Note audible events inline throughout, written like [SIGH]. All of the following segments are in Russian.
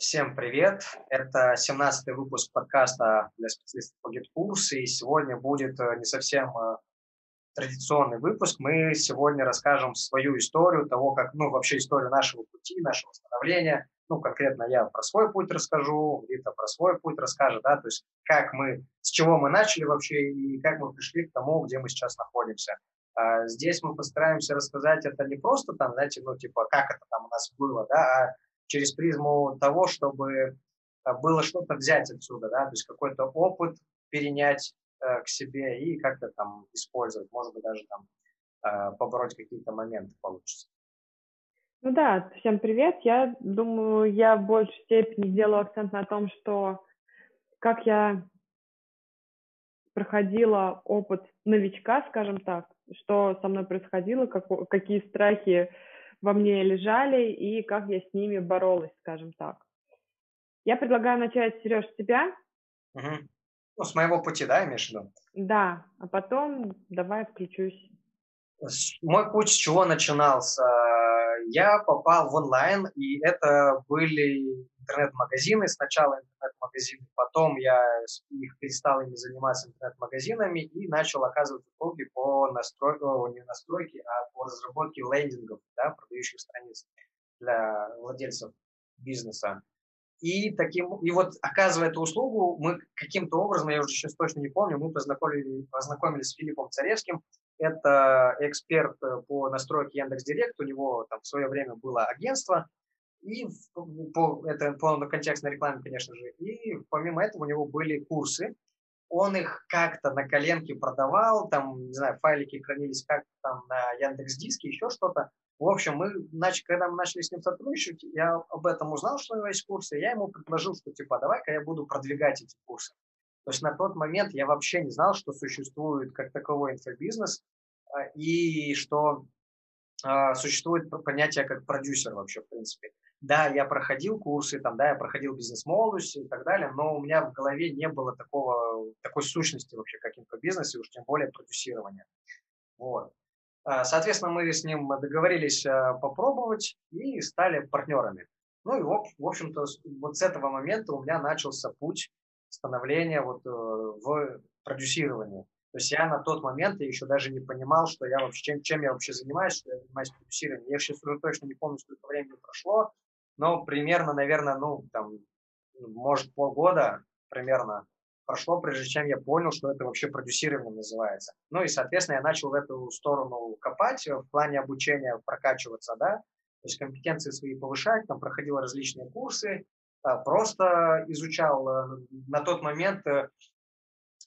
Всем привет! Это 17-й выпуск подкаста для специалистов по GitKurs, и сегодня будет э, не совсем э, традиционный выпуск. Мы сегодня расскажем свою историю того, как, ну, вообще историю нашего пути, нашего становления. Ну, конкретно я про свой путь расскажу, Рита про свой путь расскажет, да, то есть как мы, с чего мы начали вообще и как мы пришли к тому, где мы сейчас находимся. А здесь мы постараемся рассказать это не просто там, знаете, ну, типа, как это там у нас было, да, а через призму того, чтобы а, было что-то взять отсюда, да, то есть какой-то опыт перенять э, к себе и как-то там использовать, может быть, даже там э, побороть какие-то моменты получится. Ну да, всем привет. Я думаю, я в большей степени делаю акцент на том, что как я проходила опыт новичка, скажем так, что со мной происходило, как, какие страхи во мне лежали и как я с ними боролась, скажем так. Я предлагаю начать, Сереж, с тебя. Угу. Ну, с моего пути, да, имеешь в виду? Да, а потом давай включусь. Мой путь с чего начинался? Я попал в онлайн, и это были интернет-магазины. Сначала интернет-магазины, потом я их перестал ими заниматься интернет-магазинами и начал оказывать услуги по настройке, не настройке, а по разработке лендингов, да, продающих страниц для владельцев бизнеса. И, таким, и вот оказывая эту услугу, мы каким-то образом, я уже сейчас точно не помню, мы познакомились, познакомились с Филиппом Царевским. Это эксперт по настройке Яндекс.Директ. У него там в свое время было агентство, и по, это полный контекст на рекламе, конечно же. И помимо этого у него были курсы. Он их как-то на коленке продавал, там, не знаю, файлики хранились как-то там на Яндекс Диске, еще что-то. В общем, мы, начали, когда мы начали с ним сотрудничать, я об этом узнал, что у него есть курсы, я ему предложил, что типа, давай-ка я буду продвигать эти курсы. То есть на тот момент я вообще не знал, что существует как таковой инфобизнес, и что э, существует понятие как продюсер вообще, в принципе. Да, я проходил курсы, там, да, я проходил бизнес-молодость и так далее, но у меня в голове не было такого, такой сущности вообще, как инфобизнес, и уж тем более продюсирования. Вот. А, соответственно, мы с ним договорились а, попробовать и стали партнерами. Ну и, в общем-то, вот с этого момента у меня начался путь становления вот э, в продюсировании. То есть я на тот момент еще даже не понимал, что я вообще, чем, чем я вообще занимаюсь, что я занимаюсь продюсированием. Я сейчас уже точно не помню, сколько времени прошло, но примерно, наверное, ну, там, может, полгода примерно прошло, прежде чем я понял, что это вообще продюсирование называется. Ну и, соответственно, я начал в эту сторону копать, в плане обучения прокачиваться, да, то есть компетенции свои повышать, там проходил различные курсы, а, просто изучал. Э, на тот момент э,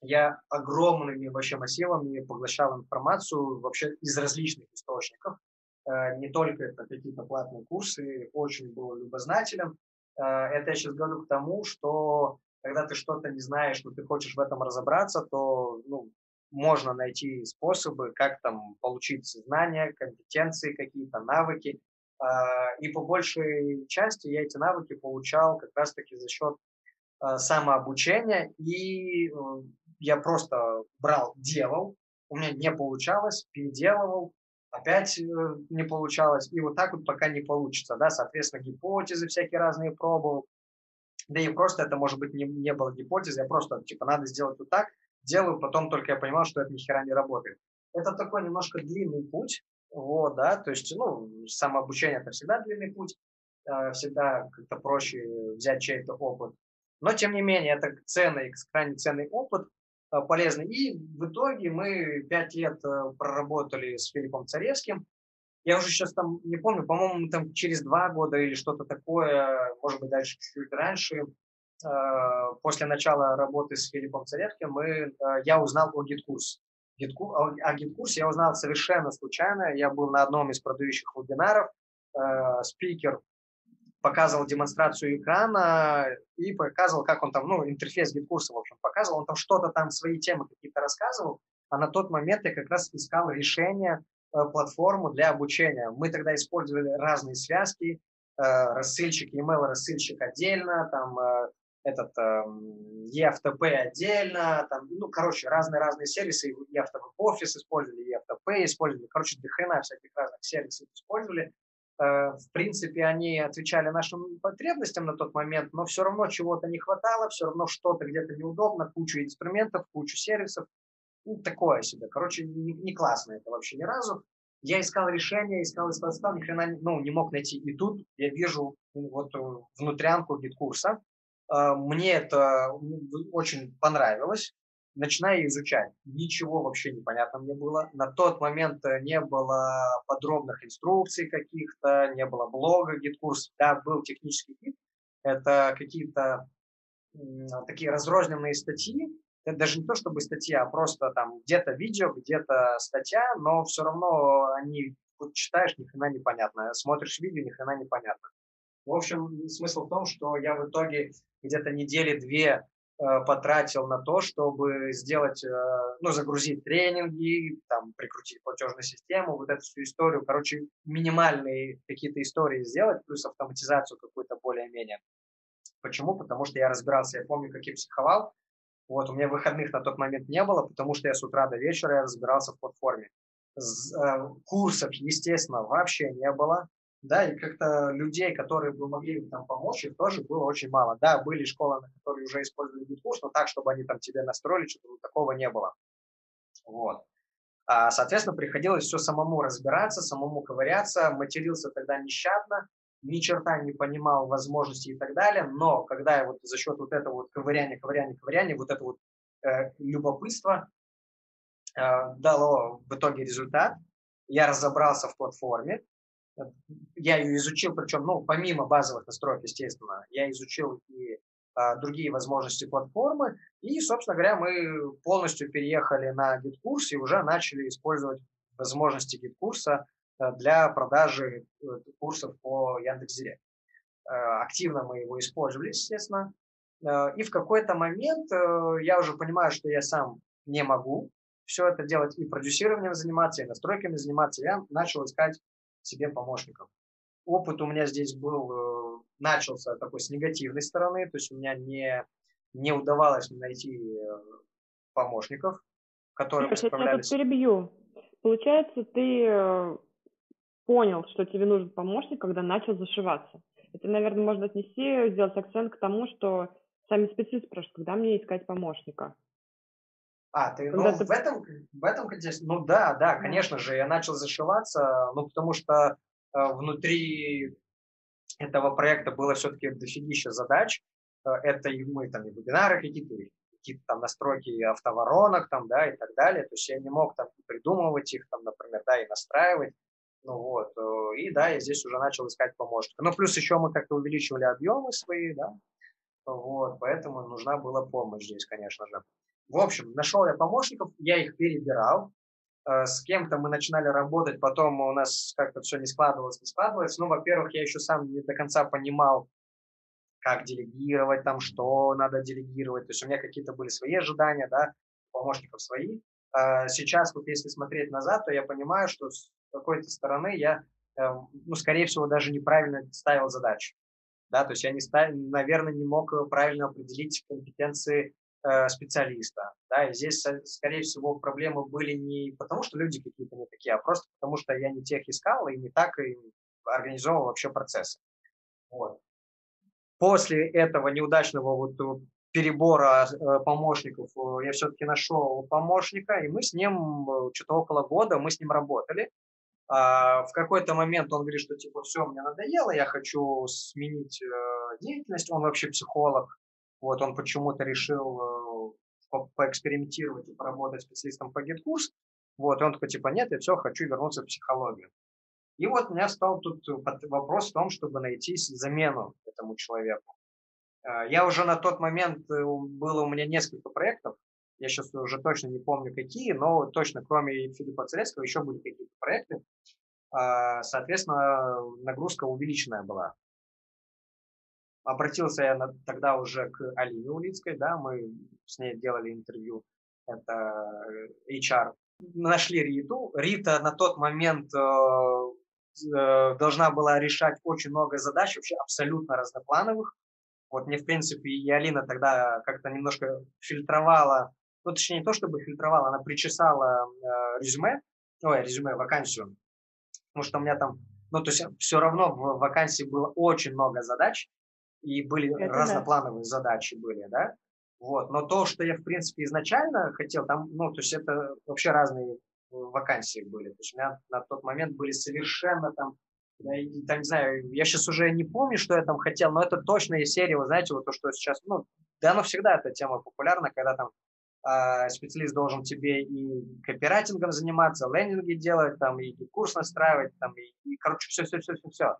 я огромными вообще массивами поглощал информацию вообще из различных источников. Э, не только это какие-то платные курсы, очень был любознателен. Э, это я сейчас говорю к тому, что когда ты что-то не знаешь, но ты хочешь в этом разобраться, то ну, можно найти способы, как там получить знания, компетенции какие-то, навыки. Э, и по большей части я эти навыки получал как раз-таки за счет самообучения, и я просто брал, делал, у меня не получалось, переделывал, опять э, не получалось, и вот так вот пока не получится, да, соответственно, гипотезы всякие разные пробовал, да и просто это, может быть, не, не было гипотезы, я просто, типа, надо сделать вот так, делаю, потом только я понимал, что это ни хера не работает. Это такой немножко длинный путь, вот, да, то есть, ну, самообучение это всегда длинный путь, э, всегда как-то проще взять чей-то опыт, но, тем не менее, это ценный, крайне ценный опыт, Э, полезный. И в итоге мы пять лет э, проработали с Филиппом Царевским. Я уже сейчас там не помню, по-моему, там через два года или что-то такое, может быть, дальше чуть-чуть раньше, э, после начала работы с Филиппом Царевским, мы, я узнал о GetCourse е. О GetCourse е я узнал совершенно случайно. Я был на одном из продающих вебинаров. Спикер показывал демонстрацию экрана и показывал, как он там, ну, интерфейс GetCourse а, в общем, показывал. Он там что-то там, свои темы какие-то рассказывал, а на тот момент я как раз искал решение, э, платформу для обучения. Мы тогда использовали разные связки, э, рассыльщик, email рассыльщик отдельно, там э, этот э, EFTP отдельно, там, ну, короче, разные-разные сервисы, EFTP Office использовали, EFTP использовали, короче, до хрена всяких разных сервисов использовали, в принципе, они отвечали нашим потребностям на тот момент, но все равно чего-то не хватало, все равно что-то где-то неудобно, кучу инструментов, кучу сервисов. Ну, такое себе. Короче, не, не классно это вообще ни разу. Я искал решение, искал, искал, искал, ни хрена ну, не мог найти. И тут я вижу вот внутрянку GetCourse а. Мне это очень понравилось начинаю изучать. Ничего вообще непонятно мне было. На тот момент э, не было подробных инструкций каких-то, не было блога, GetCourse. Да, был технический гид. Это какие-то такие разрозненные статьи. Это даже не то чтобы статья, а просто там где-то видео, где-то статья, но все равно они вот читаешь, ни хрена непонятно. Смотришь видео, ни хрена непонятно. В общем, смысл в том, что я в итоге где-то недели две потратил на то, чтобы сделать, э, ну, загрузить тренинги, там, прикрутить платежную систему, вот эту всю историю, короче, минимальные какие-то истории сделать, плюс автоматизацию какую-то более-менее. Почему? Потому что я разбирался, я помню, как я психовал, вот, у меня выходных на тот момент не было, потому что я с утра до вечера я разбирался в платформе. Э, курсов, естественно, вообще не было да, и как-то людей, которые бы могли там помочь, их тоже было очень мало. Да, были школы, на которые уже использовали GitKurs, но так, чтобы они там тебе настроили, что-то такого не было. Вот. А, соответственно, приходилось все самому разбираться, самому ковыряться, матерился тогда нещадно, ни черта не понимал возможностей и так далее, но когда я вот за счет вот этого вот ковыряния, ковыряния, ковыряния, вот это вот э, любопытство э, дало в итоге результат, я разобрался в платформе, я ее изучил, причем, ну, помимо базовых настроек, естественно, я изучил и а, другие возможности платформы, и, собственно говоря, мы полностью переехали на GetCourse и уже начали использовать возможности GetCourse а э, для продажи э, курсов по Яндекс.Директ. Э, активно мы его использовали, естественно, и в какой-то момент я уже понимаю, что я сам не могу все это делать и продюсированием заниматься, и настройками заниматься. Я начал искать себе помощников. Опыт у меня здесь был, э, начался такой с негативной стороны, то есть у меня не, не удавалось найти э, помощников, которые бы справлялись. Я тут перебью. Получается, ты э, понял, что тебе нужен помощник, когда начал зашиваться. Это, наверное, можно отнести, сделать акцент к тому, что сами специалисты спрашивают, когда мне искать помощника. А, ты, ну, ты... в этом, в этом контексте, ну да, да, конечно же, я начал зашиваться, ну, потому что э, внутри этого проекта было все-таки дофигища задач. Э, это и мы там и вебинары какие-то, какие-то там настройки автоворонок там, да, и так далее. То есть я не мог там придумывать их, там, например, да, и настраивать. Ну вот, э, и да, я здесь уже начал искать помощника. Ну, плюс еще мы как-то увеличивали объемы свои, да, вот, поэтому нужна была помощь здесь, конечно же. В общем, нашел я помощников, я их перебирал, э, с кем-то мы начинали работать, потом у нас как-то все не складывалось, не складывалось. Ну, во-первых, я еще сам не до конца понимал, как делегировать, там, что надо делегировать. То есть у меня какие-то были свои ожидания, да, помощников свои. А сейчас вот если смотреть назад, то я понимаю, что с какой-то стороны я, э, ну, скорее всего, даже неправильно ставил задачу. Да, то есть я, не ставил, наверное, не мог правильно определить компетенции Э, специалиста. Да, и здесь, скорее всего, проблемы были не потому, что люди какие-то не такие, а просто потому, что я не тех искал и не так и организовал вообще процессы. Вот. После этого неудачного вот э, перебора э, помощников я все-таки нашел помощника, и мы с ним что-то около года мы с ним работали. А в какой-то момент он говорит, что типа все, мне надоело, я хочу сменить деятельность. Он вообще психолог, вот он почему-то решил э, поэкспериментировать и поработать специалистом по GetCourse. Вот, и он такой, типа, нет, я все, хочу вернуться в психологию. И вот у меня стал тут вопрос в том, чтобы найти замену этому человеку. Э, я уже на тот момент, э, было у меня несколько проектов, я сейчас уже точно не помню какие, но точно кроме Филиппа Целецкого еще были какие-то проекты. Соответственно, нагрузка увеличенная была. Обратился я на, тогда уже к Алине Улицкой, да, мы с ней делали интервью, это э, HR. Нашли Риту. Рита на тот момент э, э, должна была решать очень много задач, вообще абсолютно разноплановых. Вот мне, в принципе, и Алина тогда как-то немножко фильтровала, ну, точнее, не то чтобы фильтровала, она причесала э, резюме, ой, резюме, вакансию, потому что у меня там Ну, то есть все равно в вакансии было очень много задач, и были Это разноплановые да. задачи были, да. Вот. Но то, что я, в принципе, изначально хотел, там, ну, то есть это вообще разные вакансии были. То есть у меня на тот момент были совершенно там, там, не знаю, я сейчас уже не помню, что я там хотел, но это точно из серии, вы знаете, вот то, что сейчас, ну, да, но всегда эта тема популярна, когда там э, специалист должен тебе и копирайтингом заниматься, лендинги делать, там, и курс настраивать, там, и, и короче, все, все, все, все, все.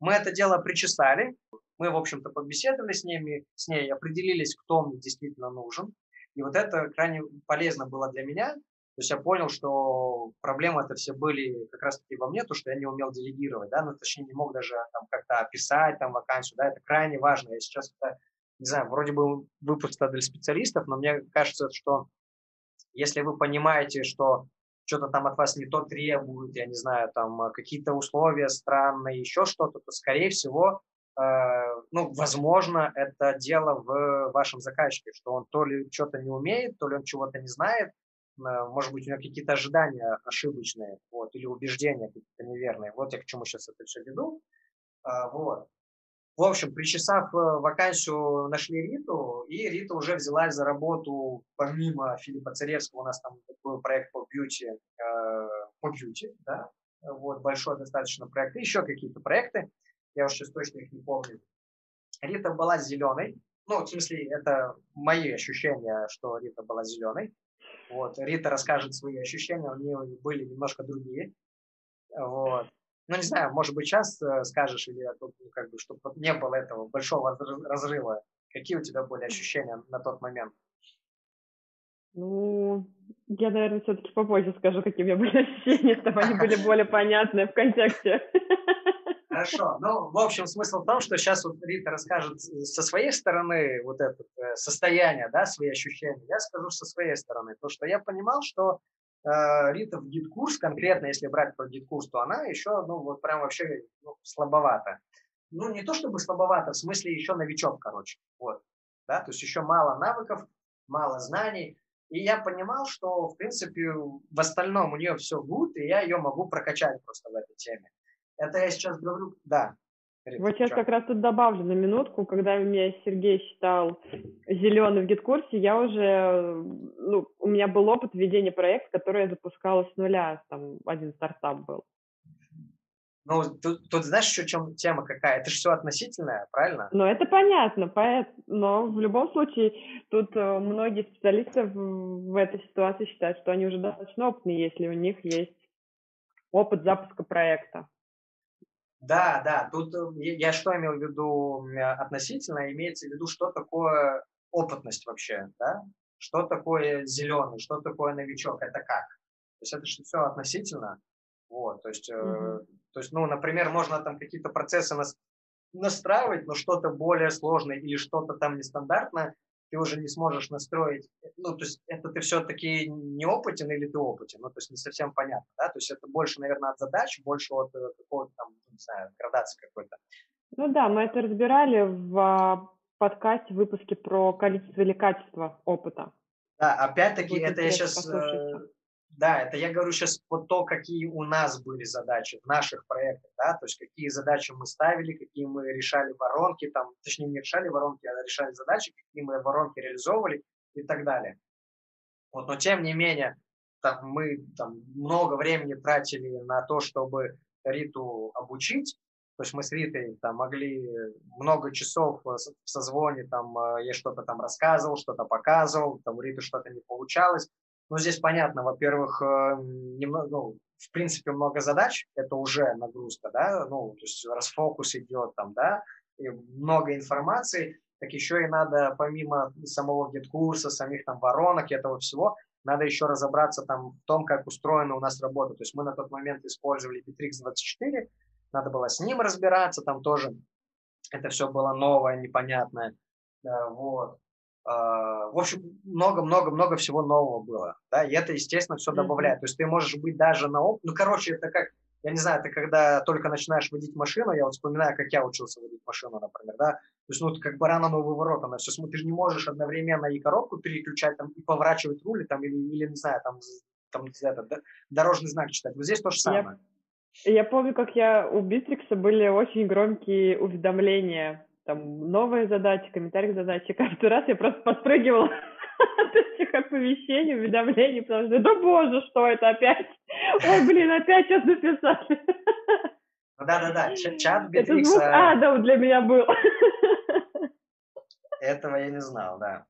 Мы это дело причесали, мы, в общем-то, побеседовали с ними, с ней, определились, кто мне действительно нужен. И вот это крайне полезно было для меня. То есть я понял, что проблемы это все были как раз-таки во мне, то, что я не умел делегировать, да, ну, точнее, не мог даже там как-то описать там вакансию, да, это крайне важно. Я сейчас это, не знаю, вроде бы выпуск для специалистов, но мне кажется, что если вы понимаете, что что-то там от вас не то требуют, я не знаю, там какие-то условия странные, еще что-то, то, скорее всего, ну, возможно, это дело в вашем заказчике, что он то ли что-то не умеет, то ли он чего-то не знает, э, может быть, у него какие-то ожидания ошибочные, вот, или убеждения какие-то неверные. Вот я к чему сейчас это все веду. А, вот. В общем, причесав э, вакансию, нашли Риту, и Рита уже взялась за работу, помимо Филиппа Царевского, у нас там был проект по бьюти, по бьюти, да, вот, большой достаточно проект, и еще какие-то проекты я уж их не помню. Рита была зеленой, ну, в смысле, это мои ощущения, что Рита была зеленой. Вот, Рита расскажет свои ощущения, у нее были немножко другие. Вот. Ну, не знаю, может быть, сейчас э, скажешь, или ну, как бы, чтобы не было этого большого разрыва. Какие у тебя были ощущения на тот момент? Ну, я, наверное, все-таки попозже скажу, какие у меня были ощущения, чтобы они были более понятны в контексте. [LAUGHS] Хорошо. Ну, в общем, смысл в том, что сейчас вот Рита расскажет со своей стороны вот это э, состояние, да, свои ощущения. Я скажу со своей стороны. То, что я понимал, что э, Рита в GetCourse, конкретно если брать про GetCourse, то она еще, ну, вот прям вообще ну, слабовата. Ну, не то чтобы слабовата, в смысле еще новичок, короче. Вот. Да, то есть еще мало навыков, мало знаний. И я понимал, что, в принципе, в остальном у нее все будет, и я ее могу прокачать просто в этой теме. Это я сейчас говорю, да. Вот сейчас как раз тут добавлю на минутку, когда меня Сергей считал зеленый в гид-курсе, я уже, ну, у меня был опыт ведения проекта, который я запускала с нуля, там один стартап был. Ну, тут, тут знаешь, еще чем тема какая? Это же все относительное, правильно? Ну, это понятно, поэт, но в любом случае тут э, многие специалисты в, в этой ситуации считают, что они уже достаточно опытные, если у них есть опыт запуска проекта. Да, да, тут э, я что имел в виду относительно, имеется в виду, что такое опытность вообще, да? Что такое зеленый, что такое новичок, это как? То есть это же все относительно. Вот, то есть, mm-hmm. э, то есть, ну, например, можно там какие-то процессы нас, настраивать, но что-то более сложное или что-то там нестандартное, ты уже не сможешь настроить, ну, то есть это ты все-таки не опытен или ты опытен, ну, то есть не совсем понятно, да, то есть это больше, наверное, от задач, больше от э, какого-то там, не знаю, градации какой-то. Ну да, мы это разбирали в а, подкасте, в выпуске про количество или качество опыта. Да, опять-таки, это я сейчас да, это я говорю сейчас по то, какие у нас были задачи в наших проектах, да, то есть какие задачи мы ставили, какие мы решали воронки, там, точнее не решали воронки, а решали задачи, какие мы воронки реализовывали и так далее. Вот, но тем не менее, там, мы там, много времени тратили на то, чтобы Риту обучить, то есть мы с Ритой там могли много часов в созвоне, там э, я что-то там рассказывал, что-то показывал, там у Риты что-то не получалось, ну, здесь понятно, во-первых, э, немного, ну, в принципе, много задач, это уже нагрузка, да, ну, то есть расфокус идет там, да, и много информации, так еще и надо, помимо самого GetCourse а, самих там воронок и этого всего, надо еще разобраться там в том, как устроена у нас работа. То есть мы на тот момент использовали Bitrix24, надо было с ним разбираться, там тоже это все было новое, непонятное. Вот. А, в общем, много-много-много всего нового было, да, и это, естественно, все добавляет. То есть ты можешь быть даже на опыт, ну, короче, это как, я не знаю, ты когда только начинаешь водить машину, я вот вспоминаю, как я учился водить машину, например, да, то есть, ну, как барана новый ворот, она все, ты же не можешь одновременно и коробку переключать, там, и поворачивать руль, там, или, или не знаю, там, там, это, да, дорожный знак читать. Вот здесь то же самое. Я помню, как я у Битрикса были очень громкие уведомления, там новые задачи, комментарии к задаче. Каждый раз я просто подпрыгивала [LAUGHS] от этих оповещений, уведомлений, потому что, да боже, что это опять? Ой, блин, опять сейчас написали. Да-да-да, [LAUGHS] чат Битрикса... Это звук ада для меня был. [LAUGHS] Этого я не знал, да.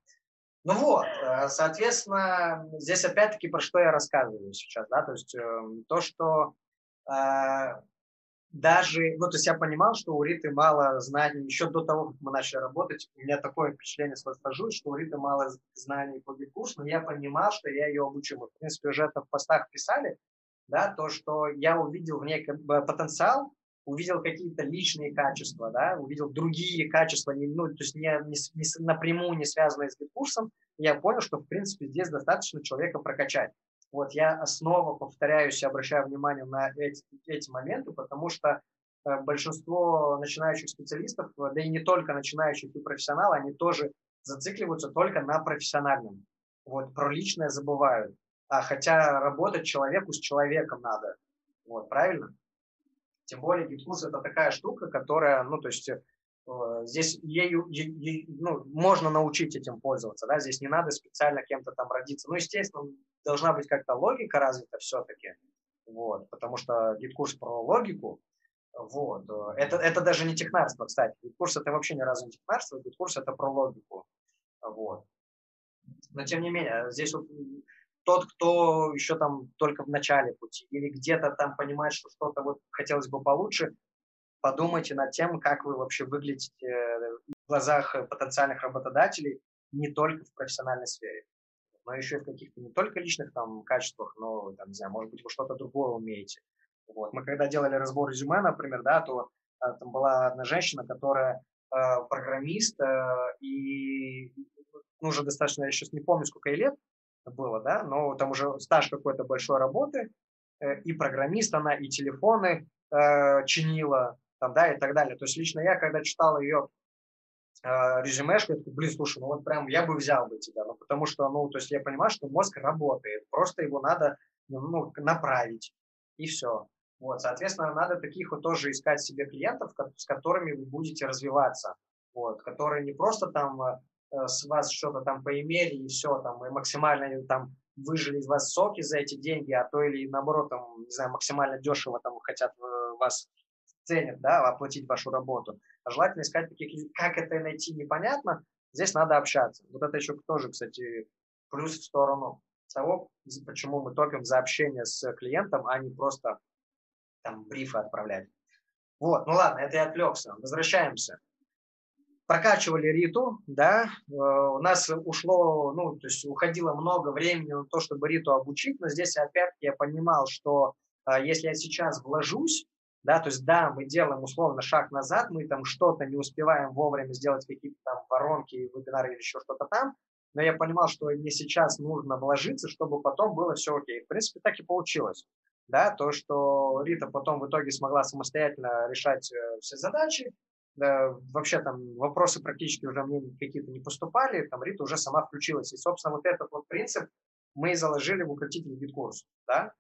Ну вот, э, соответственно, здесь опять-таки про что я рассказываю сейчас, да, то есть эм, то, что э, даже, ну, то есть я понимал, что у Риты мало знаний, еще до того, как мы начали работать, у меня такое впечатление сложилось, что у Риты мало знаний по GetCourse у, но я понимал, что я ее обучу. Мы, в принципе, уже это в постах писали, да, то, что я увидел в ней потенциал, увидел какие-то личные качества, да, увидел другие качества, ну, то есть не, не, не, напрямую не связанные с GetCourse ом, я понял, что, в принципе, здесь достаточно человека прокачать. Вот я снова повторяюсь и обращаю внимание на эти, эти моменты, потому что э, большинство начинающих специалистов, э, да и не только начинающих и профессионалы, они тоже зацикливаются только на профессиональном. Вот, про личное забывают. А хотя работать человеку с человеком надо. Вот, правильно? Тем более GetCourse это такая штука, которая, ну, то есть э, здесь ею, е, е, ну, можно научить этим пользоваться, да, здесь не надо специально кем-то там родиться. Ну, естественно, должна быть как-то логика развита все-таки, вот, потому что GetCourse про логику, вот, это, это даже не технарство, кстати, GetCourse это вообще ни разу не технарство, GetCourse это про логику, вот. Но тем не менее, здесь вот тот, кто еще там только в начале пути или где-то там понимает, что что-то вот хотелось бы получше, подумайте над тем, как вы вообще выглядите в глазах потенциальных работодателей не только в профессиональной сфере, но еще и в каких-то не только личных там качествах, но, там, не знаю, может быть, вы что-то другое умеете. Вот. Мы когда делали разбор резюме, например, да, то а, там была одна женщина, которая э, программист, э, и ну, уже достаточно, я сейчас не помню, сколько ей лет было, да, но там уже стаж какой-то большой работы, э, и программист она, и телефоны э, чинила, там, да, и так далее. То есть лично я, когда читал ее э, резюмешку, я такой, блин, слушай, ну вот прям я бы взял бы тебя, потому что, ну, то есть я понимаю, что мозг работает, просто его надо, ну, направить, и все. Вот, соответственно, надо таких вот тоже искать себе клиентов, с которыми вы будете развиваться, вот, которые не просто там э, с вас что-то там поимели и все, там, и максимально там выжили из вас соки за эти деньги, а то или наоборот, там, не знаю, максимально дешево там хотят э, вас ценят, да, оплатить вашу работу. А желательно искать таких. Как это найти, непонятно. Здесь надо общаться. Вот это еще тоже, кстати, плюс в сторону того, почему мы топим за общение с клиентом, а не просто там брифы отправлять. Вот, ну ладно, это я отвлекся. Возвращаемся. Прокачивали Риту, да, э, у нас ушло, ну, то есть уходило много времени на то, чтобы Риту обучить, но здесь опять я понимал, что э, если я сейчас вложусь, да, то есть, да, мы делаем условно шаг назад, мы там что-то не успеваем вовремя сделать, какие-то там воронки, вебинары или еще что-то там, но я понимал, что мне сейчас нужно вложиться, чтобы потом было все окей. В принципе, так и получилось. Да, то, что Рита потом в итоге смогла самостоятельно решать э, все задачи, да, вообще там вопросы практически уже мне какие-то не поступали, там Рита уже сама включилась. И, собственно, вот этот вот принцип мы и заложили в укротитель GetCourse, да,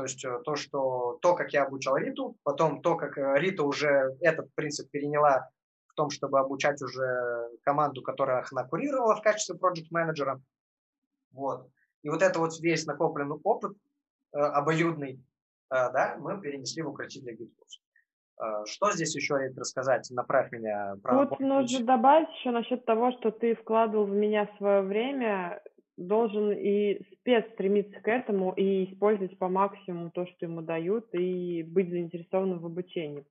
то есть э, то, что то, как я обучал Риту, потом то, как э, Рита уже этот принцип переняла в том, чтобы обучать уже команду, которая она курировала в качестве проект-менеджера. Вот. И вот это вот весь накопленный опыт э, обоюдный, э, да, мы перенесли в укротитель GetCourse. Э, что здесь еще, Рит, рассказать? Направь меня. Тут нужно добавить еще насчет того, что ты вкладывал в меня свое время должен и спец стремиться к этому и использовать по максимуму то, что ему дают, и быть заинтересованным в обучении.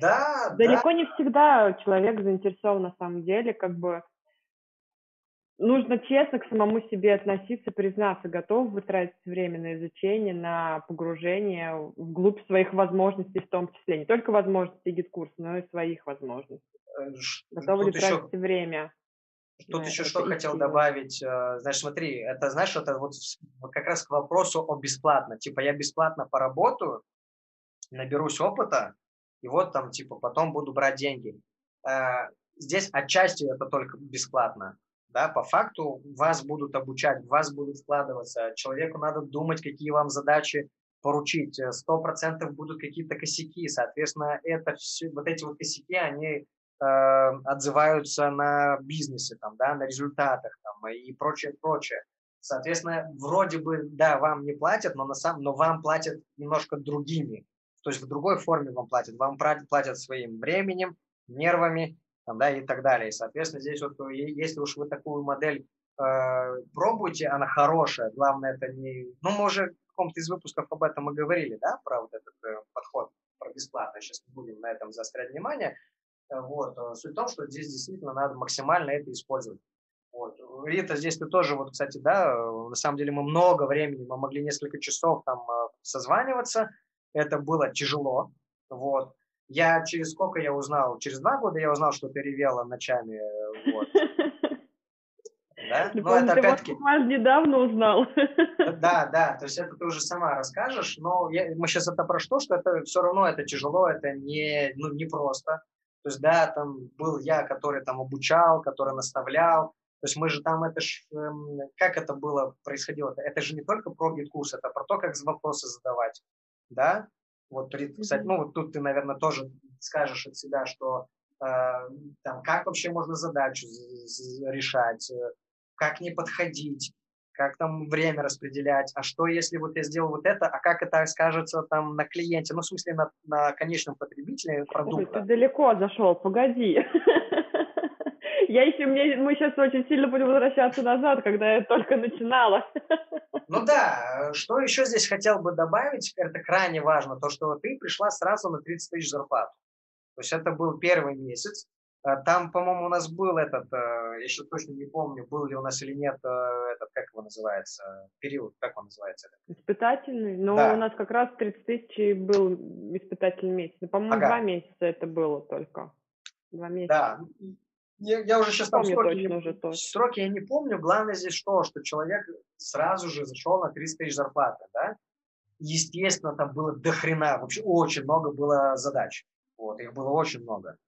Да, Далеко да. не всегда человек заинтересован на самом деле, как бы нужно честно к самому себе относиться, признаться, готов вы тратить время на изучение, на погружение вглубь своих возможностей в том числе. Не только возможностей GetCourse а, но и своих возможностей. Э, Готовы ли тратить еще... время? Тут еще что хотел добавить. Э, знаешь, смотри, это, знаешь, это вот как раз к вопросу о бесплатно. Типа я бесплатно поработаю, наберусь опыта, и вот там, типа, потом буду брать деньги. Э, здесь отчасти это только бесплатно. Да, по факту вас будут обучать, вас будут вкладываться. Человеку надо думать, какие вам задачи поручить. Э, сто процентов будут какие-то косяки. Соответственно, это все, вот эти вот косяки, они э, отзываются на бизнесе, там, да, на результатах там, и прочее, прочее. Соответственно, вроде бы, да, вам не платят, но, на самом, но вам платят немножко другими. То есть в другой форме вам платят. Вам платят своим временем, нервами там, да, и так далее. И, соответственно, здесь вот, если уж вы такую модель э, пробуете, она хорошая, главное это не... Ну, мы уже в каком-то из выпусков об этом и говорили, да, про вот этот э, подход, про бесплатно. Сейчас не будем на этом заострять внимание. Э, вот. Э, суть в том, что здесь действительно надо максимально это использовать. Вот. Рита, здесь ты тоже, вот, кстати, да, на самом деле мы много времени, мы могли несколько часов там э, созваниваться, это было тяжело, вот. Я через сколько я узнал? Через два года я узнал, что ты ревела ночами. Э, вот. Да? Ну, это опять-таки... недавно узнал. Да, да, то есть это ты уже сама расскажешь, но я, мы сейчас это про что, что это все равно это тяжело, это не, ну, не просто. То есть, да, там был я, который там обучал, который наставлял, то есть мы же там, это ж, эм, как это было, происходило? Это же не только про GetCourse, это про то, как вопросы задавать, да? Вот, кстати, ну вот тут ты, наверное, тоже скажешь от себя, что э, там, как вообще можно задачу решать, э, как не подходить, как там время распределять, а что если вот я сделал вот это, а как это скажется там на клиенте, ну, в смысле, на, на конечном потребителе продукта. Ты далеко зашел, погоди. [LAUGHS] Я еще, мне, мы сейчас очень сильно будем возвращаться назад, когда я только начинала. Ну да, что еще здесь хотел бы добавить, это крайне важно, то, что ты пришла сразу на 30 тысяч зарплату. То есть это был первый месяц. А там, по-моему, у нас был этот, э, я еще точно не помню, был ли у нас или нет э, этот, как его называется, период, как он называется? Испытательный? Но да. у нас как раз 30 тысяч был испытательный месяц. По-моему, ага. два месяца это было только. Два месяца. Да, я, я уже сейчас там сроки, не, уже сроки я не помню. Главное здесь что, что человек сразу же зашел на 30 тысяч зарплаты, да? Естественно, там было до хрена, вообще очень много было задач. Вот, их было очень много.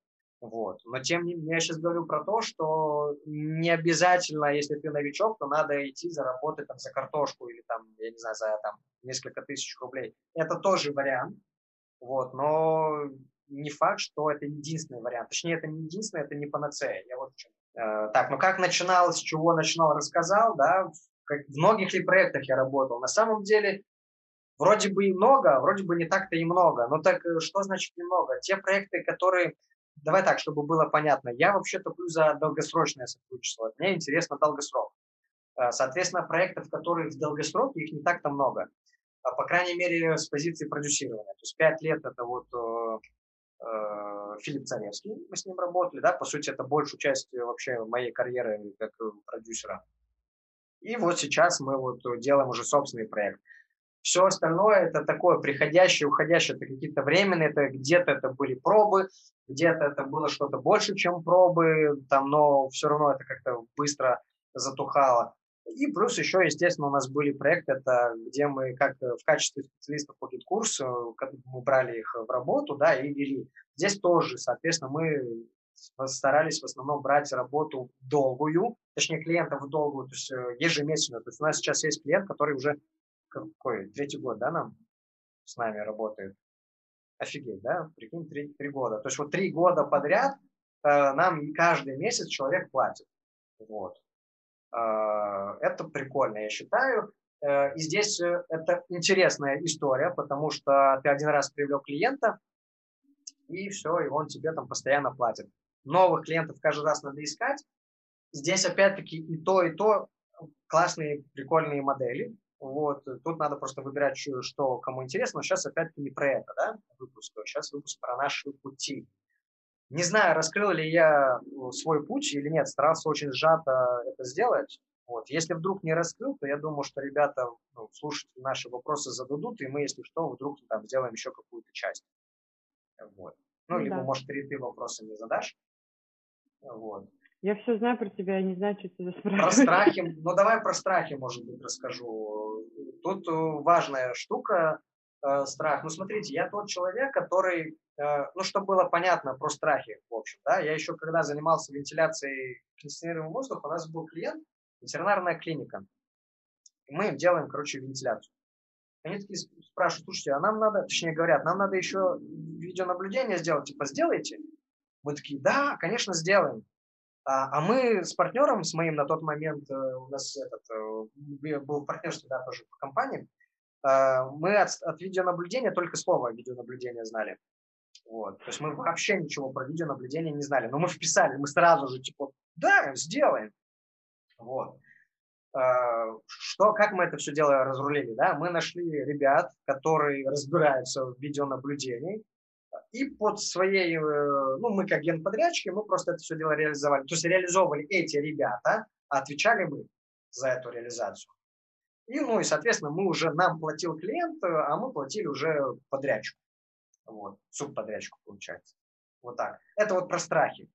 Вот. Но тем не менее, я сейчас говорю про то, что не обязательно, если ты новичок, то надо идти заработать там за картошку или там, я не знаю, за там несколько тысяч рублей. Это тоже вариант. Вот, но не факт, что это единственный вариант. Точнее, это не единственный, это не панацея. Я вот э, так, ну как начинал, с чего начинал, рассказал, да, как, в многих ли проектах я работал. На самом деле, вроде бы и много, а вроде бы не так-то и много. Но так э, что значит немного? Те проекты, которые... Давай так, чтобы было понятно. Я вообще топлю за долгосрочное сотрудничество. Мне интересно долгосрок. Э, соответственно, проектов, которые в долгосроке, их не так-то много. А, по крайней мере, с позиции продюсирования. То есть пять лет это вот э, Э, Филипп Царевский, мы с ним работали, да, по сути, это большую часть вообще моей карьеры как продюсера. И вот сейчас мы вот делаем уже собственный проект. Все остальное это такое приходящее, уходящее, это какие-то временные, это где-то это были пробы, где-то это было что-то больше, чем пробы, там, но все равно это как-то быстро затухало. И плюс еще, естественно, у нас были проекты, это где мы как э, в качестве специалистов по GetCourse у, мы брали их в работу, да, и вели. Здесь тоже, соответственно, мы старались в основном брать работу долгую, точнее, клиентов долгую, то есть э, ежемесячную. То есть у нас сейчас есть клиент, который уже какой, третий год, да, нам с нами работает. Офигеть, да? Прикинь, три, три года. То есть вот три года подряд э, нам каждый месяц человек платит. Вот. А, это прикольно, я считаю. Э, и здесь э, это интересная история, потому что ты один раз привлек клиента, и все, и он тебе там постоянно платит. Новых клиентов каждый раз надо искать. Здесь опять-таки и то, и то классные, прикольные модели. Вот, тут надо просто выбирать, что кому интересно. Но сейчас опять-таки не про это, да, выпуск. Сейчас выпуск про наши пути. Не знаю, раскрыл ли я ну, свой путь или нет, старался очень сжато это сделать. Вот. Если вдруг не раскрыл, то я думаю, что ребята, ну, слушатели наши вопросы зададут, и мы, если что, вдруг там сделаем еще какую-то часть. Вот. Ну, ну либо, да. может, ты, ты вопросы не задашь. Вот. Я все знаю про тебя, я не знаю, что тебя спрашивать. Про страхи, ну давай про страхи, может быть, расскажу. Тут э, важная штука, э, страх. Ну, смотрите, я тот человек, который Э, ну, чтобы было понятно про страхи, в общем, да, я еще когда занимался вентиляцией кондиционируемого воздуха, у нас был клиент, ветеринарная клиника. И мы им делаем, короче, вентиляцию. Они такие спрашивают, слушайте, а нам надо, точнее говорят, нам надо еще видеонаблюдение сделать, типа, сделайте? Мы такие, да, конечно, сделаем. А, а мы с партнером, с моим на тот момент, э, у нас этот, э, был в партнерстве, да, тоже по компании, э, мы от, от видеонаблюдения только слово видеонаблюдение знали. Вот. То есть мы вообще ничего про видеонаблюдение не знали. Но мы вписали, мы сразу же типа, да, сделаем. Вот. Что, как мы это все дело разрулили? Да? Мы нашли ребят, которые разбираются в видеонаблюдении, и под своей, э, ну, мы как генподрядчики, мы просто это все дело реализовали. То есть реализовывали эти ребята, а отвечали мы за эту реализацию. И, ну, и, соответственно, мы уже, нам платил клиент, а мы платили уже подрядчику. Вот, субподрядчику получается. Вот так. Это вот про страхи.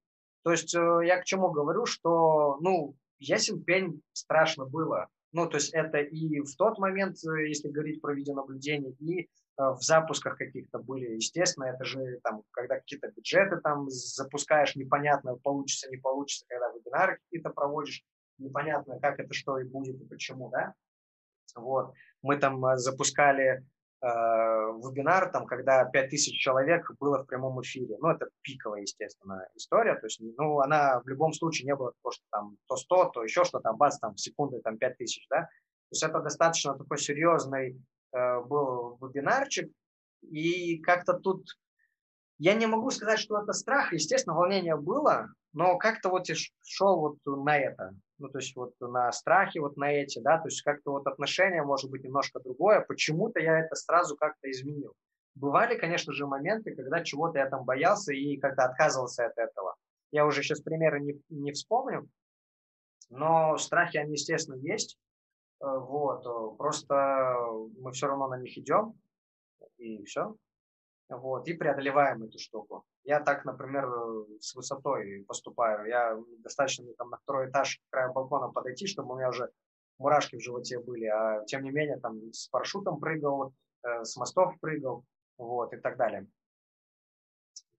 То есть э, я к чему говорю, что, ну, ясен пень страшно было. Ну, то есть это и в тот момент, э, если говорить про видеонаблюдение, и в запусках каких-то были, естественно, это же там, когда какие-то бюджеты там запускаешь, непонятно, получится, не получится, когда вебинары какие-то проводишь, непонятно, как это, что и будет, и почему, да. Вот. Мы там э, запускали э, вебинар, там, когда 5000 человек было в прямом эфире. Ну, это пиковая, естественно, история. То есть, ну, она в любом случае не было того, что там то 100, то еще что-то, там, бац, там, секунды, там, 5000, да. То есть это достаточно такой серьезный Э, был вебинарчик, и как-то тут я не могу сказать, что это страх, естественно, волнение было, но как-то вот шел вот на это, ну, то есть вот на страхе, вот на эти, да, то есть как-то вот отношение может быть немножко другое, почему-то я это сразу как-то изменил. Бывали, конечно же, моменты, когда чего-то я там боялся и как-то отказывался от этого. Я уже сейчас примеры не, не вспомню, но страхи, они, естественно, есть. Э, вот, э, просто мы все равно на них идем, и все. Вот, и преодолеваем эту штуку. Я так, например, с высотой поступаю. Я достаточно мне там на второй этаж к краю балкона подойти, чтобы у меня уже мурашки в животе были, а тем не менее там с парашютом прыгал, э, с мостов прыгал, вот, и так далее.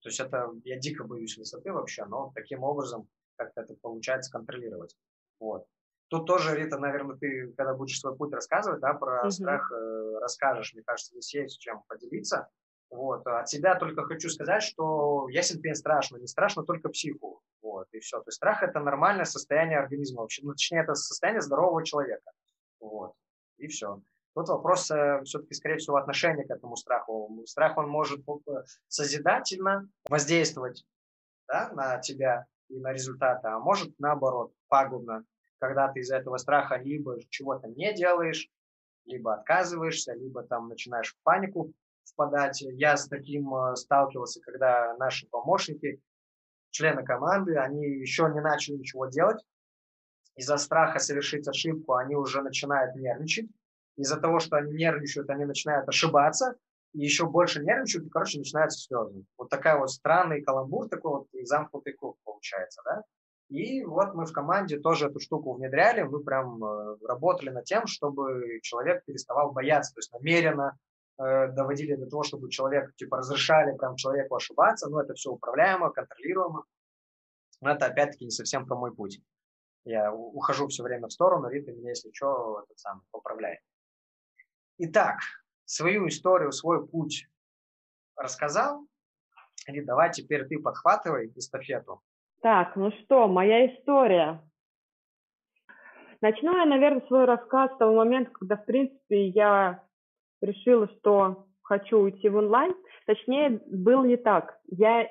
То есть это, я дико боюсь высоты вообще, но таким образом как-то это получается контролировать. Вот. Тут тоже, Рита, наверное, ты, когда будешь свой путь рассказывать, да, про mm-hmm. страх э, расскажешь. Мне кажется, здесь есть чем поделиться. Вот. От себя только хочу сказать, что ясен пень страшно. Не страшно только психу. Вот, и все. То есть страх – это нормальное состояние организма вообще. Ну, точнее, это состояние здорового человека. Вот. И все. Тут вопрос э, все-таки, скорее всего, отношения к этому страху. Страх, он может э, созидательно воздействовать да, на тебя и на результаты, а может, наоборот, пагубно когда ты из-за этого страха либо чего-то не делаешь, либо отказываешься, либо там начинаешь в панику впадать. Я с таким э, сталкивался, когда наши помощники, члены команды, они еще не начали ничего делать. Из-за страха совершить ошибку они уже начинают нервничать. Из-за того, что они нервничают, они начинают ошибаться. И еще больше нервничают, и, короче, начинаются слезы. Вот такая вот странный каламбур, такой вот замкнутый круг получается, да? И вот мы в команде тоже эту штуку внедряли, мы прям э, работали над тем, чтобы человек переставал бояться, то есть намеренно э, доводили до того, чтобы человек, типа, разрешали прям человеку ошибаться, но это все управляемо, контролируемо. Но это, опять-таки, не совсем про мой путь. Я ухожу все время в сторону, Рита меня, если что, этот сам поправляет. Итак, свою историю, свой путь рассказал. И давай теперь ты подхватывай эстафету так, ну что, моя история. Начну я, наверное, свой рассказ с того момента, когда, в принципе, я решила, что хочу уйти в онлайн. Точнее, было не так. Я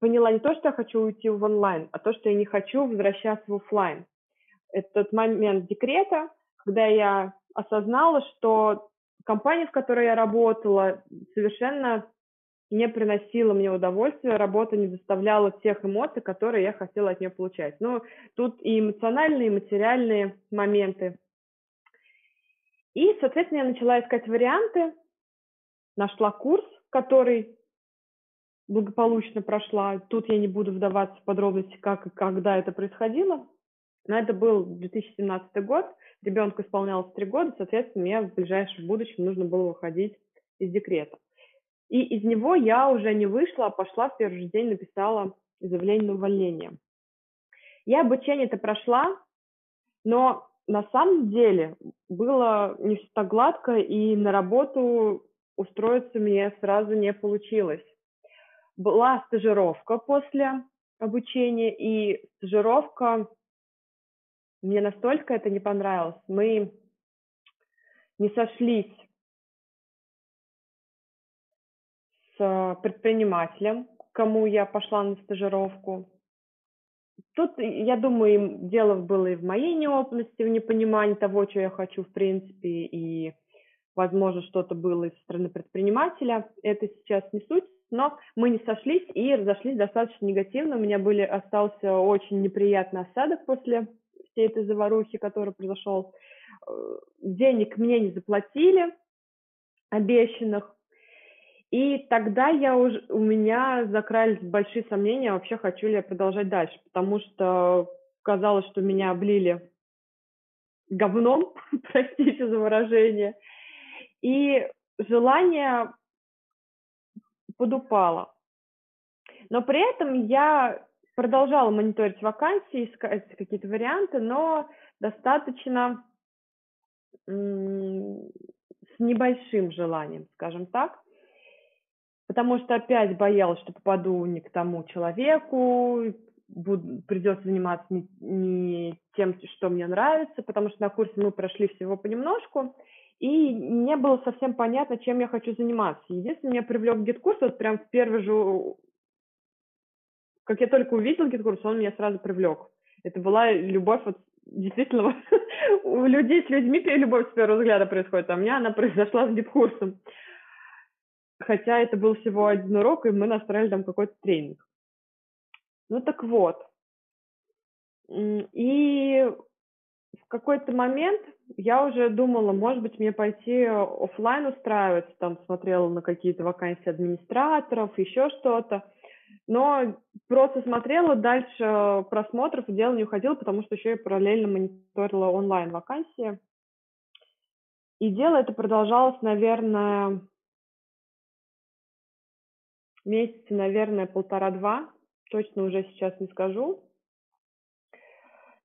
поняла не то, что я хочу уйти в онлайн, а то, что я не хочу возвращаться в офлайн. Это тот момент декрета, когда я осознала, что компания, в которой я работала, совершенно не приносила мне удовольствия, работа не доставляла тех эмоций, которые я хотела от нее получать. Ну, тут и эмоциональные, и материальные моменты. И, соответственно, я начала искать варианты, нашла курс, который благополучно прошла. Тут я не буду вдаваться в подробности, как и когда это происходило. Но это был 2017 год, ребенку исполнялось 3 года, соответственно, мне в ближайшем будущем нужно было выходить из декрета. И из него я уже не вышла, а пошла в первый же день, написала заявление на увольнение. Я обучение это прошла, но на самом деле было не все так гладко, и на работу устроиться мне сразу не получилось. Была стажировка после обучения, и стажировка мне настолько это не понравилось. Мы не сошлись с предпринимателем, кому я пошла на стажировку. Тут, я думаю, дело было и в моей неопытности, в непонимании того, что я хочу, в принципе, и, возможно, что-то было из стороны предпринимателя. Это сейчас не суть, но мы не сошлись и разошлись достаточно негативно. У меня были, остался очень неприятный осадок после всей этой заварухи, который произошел. Э, денег мне не заплатили, обещанных. И тогда я уже, у меня закрались большие сомнения, вообще хочу ли я продолжать дальше, потому что казалось, что меня облили говном, [LAUGHS] простите за выражение, и желание подупало. Но при этом я продолжала мониторить вакансии, искать какие-то варианты, но достаточно с небольшим желанием, скажем так потому что опять боялась, что попаду не к тому человеку, буду, придется заниматься не, не тем, что мне нравится, потому что на курсе мы прошли всего понемножку, и не было совсем понятно, чем я хочу заниматься. Единственное, меня привлек GetCourse, вот прям в первый же, как я только увидел GetCourse, он меня сразу привлек. Это была любовь вот действительно [LAUGHS] у людей с людьми любовь с первого взгляда происходит, а у меня она произошла с GetCourse ом хотя это был всего один урок, и мы настроили там какой-то тренинг. Ну так вот. И в какой-то момент я уже думала, может быть, мне пойти офлайн устраиваться, там смотрела на какие-то вакансии администраторов, еще что-то. Но просто смотрела, дальше просмотров дело не уходило, потому что еще и параллельно мониторила онлайн вакансии. И дело это продолжалось, наверное, месяца, наверное, полтора-два, точно уже сейчас не скажу.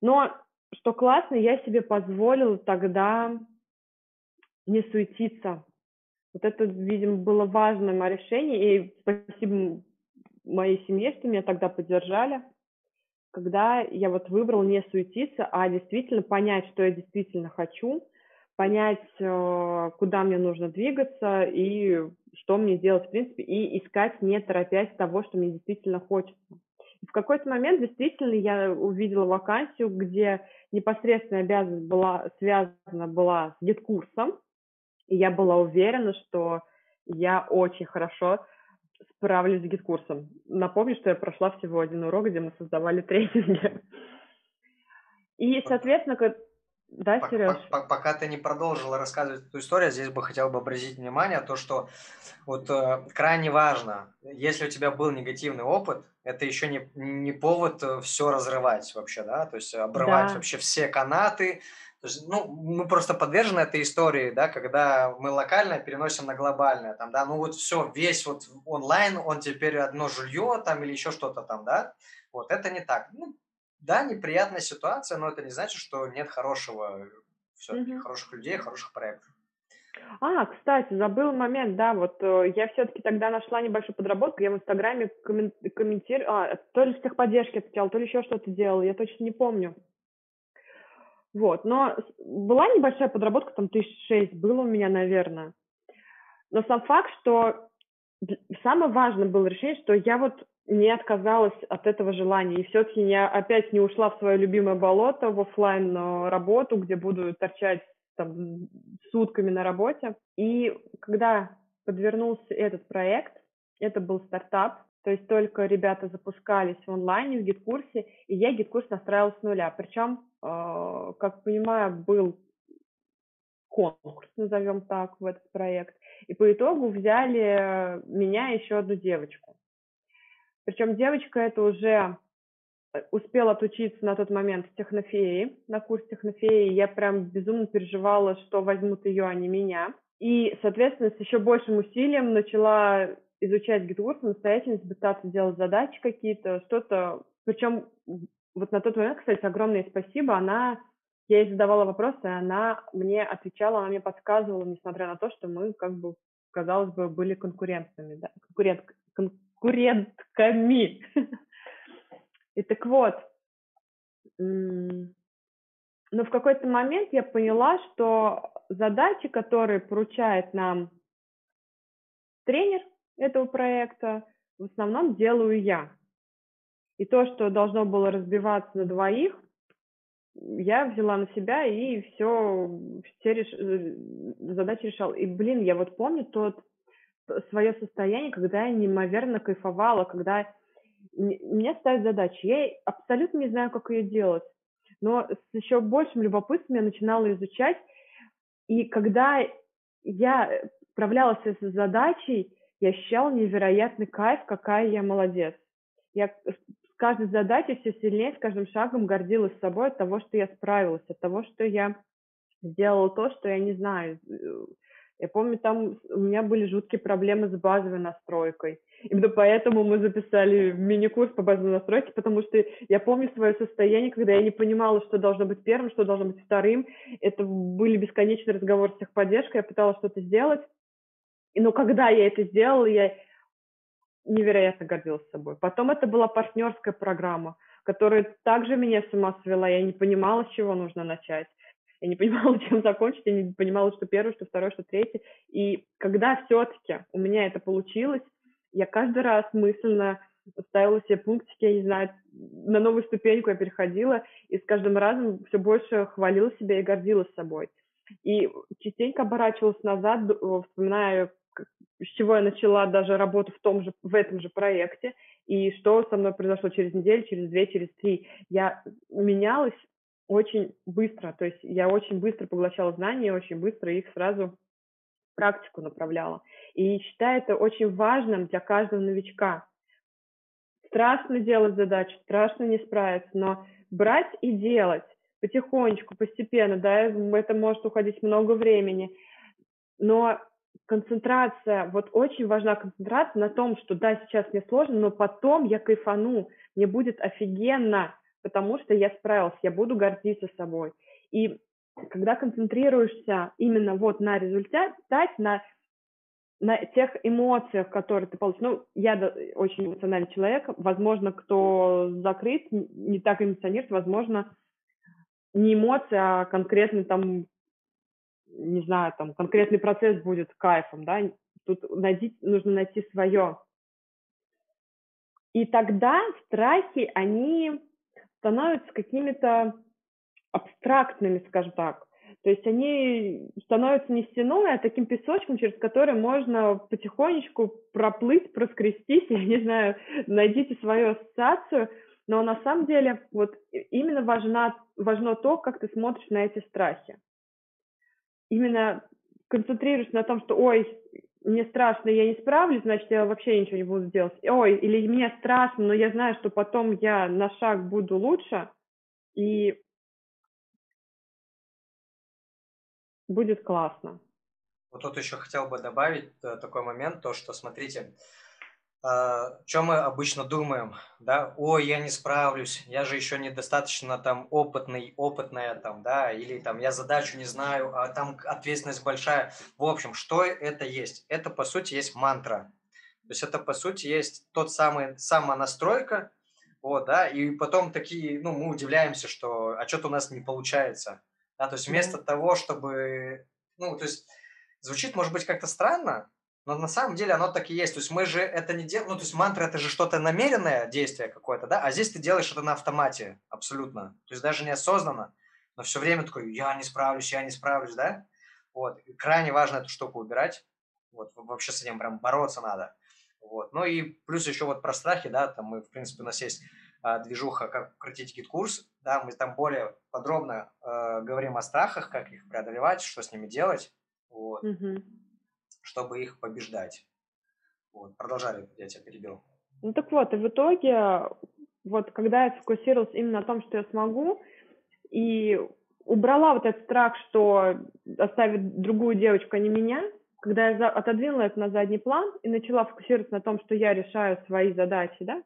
Но что классно, я себе позволила тогда не суетиться. Вот это, видимо, было важное мое решение, и спасибо моей семье, что меня тогда поддержали, когда я вот выбрал не суетиться, а действительно понять, что я действительно хочу, понять, э, куда мне нужно двигаться и что мне делать, в принципе, и искать, не торопясь того, что мне действительно хочется. И в какой-то момент действительно я увидела вакансию, где непосредственная обязанность была связана была с GetCourse ом, и я была уверена, что я очень хорошо справлюсь с GetCourse ом. Напомню, что я прошла всего один урок, где мы создавали тренинги. И, соответственно, да, Сереж? Пока ты не продолжила рассказывать эту историю, здесь бы хотел бы обратить внимание то, что вот э, крайне важно, если у тебя был негативный опыт, это еще не, не повод э, все разрывать вообще, да, то есть обрывать да. вообще все канаты. То есть, ну, мы просто подвержены этой истории, да, когда мы локальное переносим на глобальное, там, да, ну вот все, весь вот онлайн, он теперь одно жилье там или еще что-то там, да, вот это не так. Ну, да, неприятная ситуация, но это не значит, что нет хорошего, все-таки угу. хороших людей, хороших проектов. А, кстати, забыл момент, да, вот э, я все-таки тогда нашла небольшую подработку, я в Инстаграме коммен- комментирую, а, то ли с техподдержки отвечала, то ли еще что-то делала, я точно не помню. Вот, но была небольшая подработка, там тысяч шесть было у меня, наверное. Но сам факт, что самое важное было решение, что я вот не отказалась от этого желания. И все-таки я опять не ушла в свое любимое болото, в офлайн работу, где буду торчать там, сутками на работе. И когда подвернулся этот проект, это был стартап, то есть только ребята запускались в онлайне, в GetCourse е, и я GetCourse настраивала с нуля. Причем, э, как понимаю, был конкурс, назовем так, в этот проект. И по итогу взяли меня и еще одну девочку. Причем девочка это уже э, успела отучиться на тот момент в технофее, на курс технофеи. Я прям безумно переживала, что возьмут ее, а не меня. И, соответственно, с еще большим усилием начала изучать GitWorks самостоятельно, пытаться делать задачи какие-то, что-то. Причем вот на тот момент, кстати, огромное спасибо, она я ей задавала вопросы, она мне отвечала, она мне подсказывала, несмотря на то, что мы, как бы, казалось бы, были конкурентами, да, конкурент, конкурентками. [LAUGHS] И так вот, но в какой-то момент я поняла, что задачи, которые поручает нам тренер этого проекта, в основном делаю я. И то, что должно было разбиваться на двоих, я взяла на себя и все, все реш... Э, задачи решал. И, блин, я вот помню тот свое состояние, когда я неимоверно кайфовала, когда мне ставят задачи. Я абсолютно не знаю, как ее делать. Но с еще большим любопытством я начинала изучать. И когда я справлялась с задачей, я ощущала невероятный кайф, какая я молодец. Я с каждой задачей все сильнее, с каждым шагом гордилась собой от того, что я справилась, от того, что я сделала то, что я не знаю. Я помню, там у меня были жуткие проблемы с базовой настройкой. Именно поэтому мы записали мини-курс по базовой настройке, потому что я помню свое состояние, когда я не понимала, что должно быть первым, что должно быть вторым. Это были бесконечные разговоры с техподдержкой, я пыталась что-то сделать. Но когда я это сделала, я невероятно гордилась собой. Потом это была партнерская программа, которая также меня с ума свела. Я не понимала, с чего нужно начать. Я не понимала, [LAUGHS] чем закончить, я не понимала, что первое, что второе, что третье. И когда все-таки у меня это получилось, я каждый раз мысленно ставила себе пунктики, я не знаю, на новую ступеньку я переходила, и с каждым разом все больше хвалила себя и гордилась собой. И частенько оборачивалась назад, вспоминая, с чего я начала даже работу в том же, в этом же проекте, и что со мной произошло через неделю, через две, через три. Я менялась очень быстро, то есть я очень быстро поглощала знания, очень быстро их сразу в практику направляла. И считаю это очень важным для каждого новичка. Страшно делать задачу, страшно не справиться, но брать и делать потихонечку, постепенно, да, это может уходить много времени, но концентрация, вот очень важна концентрация на том, что да, сейчас мне сложно, но потом я кайфану, мне будет офигенно, потому что я справился, я буду гордиться собой. И когда концентрируешься именно вот на результате, на на тех эмоциях, которые ты получишь. Ну, я очень эмоциональный человек. Возможно, кто закрыт, не так эмоционирует, возможно, не эмоции, а конкретный там, не знаю, там, конкретный процесс будет кайфом, да. Тут найти, нужно найти свое. И тогда страхи, они становятся какими-то абстрактными, скажем так. То есть они становятся не стеной, а таким песочком, через который можно потихонечку проплыть, проскрестись, [LAUGHS] я не знаю, найдите свою ассоциацию, но на самом деле вот именно важно, важно то, как ты смотришь на эти страхи. Именно концентрируешься на том, что ой, мне страшно, я не справлюсь, значит, я вообще ничего не буду делать. Ой, или мне страшно, но я знаю, что потом я на шаг буду лучше, и будет классно. Вот тут еще хотел бы добавить э, такой момент, то, что, смотрите, что мы обычно думаем, да, ой, я не справлюсь, я же еще недостаточно там опытный, опытная там, да, или там я задачу не знаю, а там ответственность большая. В общем, что это есть? Это, по сути, есть мантра. То есть это, по сути, есть тот самый, самонастройка, вот, да, и потом такие, ну, мы удивляемся, что, а что-то у нас не получается. Да, то есть вместо mm-hmm. того, чтобы... Ну, то есть звучит, может быть, как-то странно, но на самом деле оно так и есть. То есть мы же это не делаем... Ну, то есть мантра – это же что-то намеренное действие какое-то, да? А здесь ты делаешь это на автомате абсолютно. То есть даже неосознанно. Но все время такой, я не справлюсь, я не справлюсь, да? Вот. И крайне важно эту штуку убирать. Вот. Вообще с этим прям бороться надо. Вот. Ну и плюс еще вот про страхи, да, там мы, в принципе, у нас есть а, движуха, как крутить GetCourse, да, мы там более подробно э, говорим о страхах, как их преодолевать, что с ними делать, вот, угу. Чтобы их побеждать. Вот, продолжали, я тебя перебил. Ну так вот, и в итоге, вот когда я сфокусировалась именно на том, что я смогу, и убрала вот этот страх, что оставит другую девочку, а не меня, когда я отодвинула это на задний план и начала фокусироваться на том, что я решаю свои задачи, да,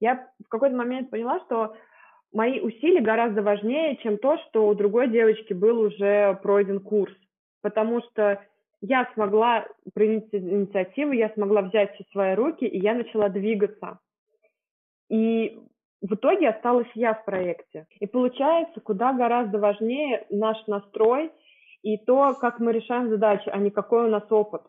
я в какой-то момент поняла, что мои усилия гораздо важнее, чем то, что у другой девочки был уже пройден курс. Потому что я смогла принять инициативу, я смогла взять все свои руки, и я начала двигаться. И в итоге осталась я в проекте. И получается, куда гораздо важнее наш настрой и то, как мы решаем задачи, а не какой у нас опыт.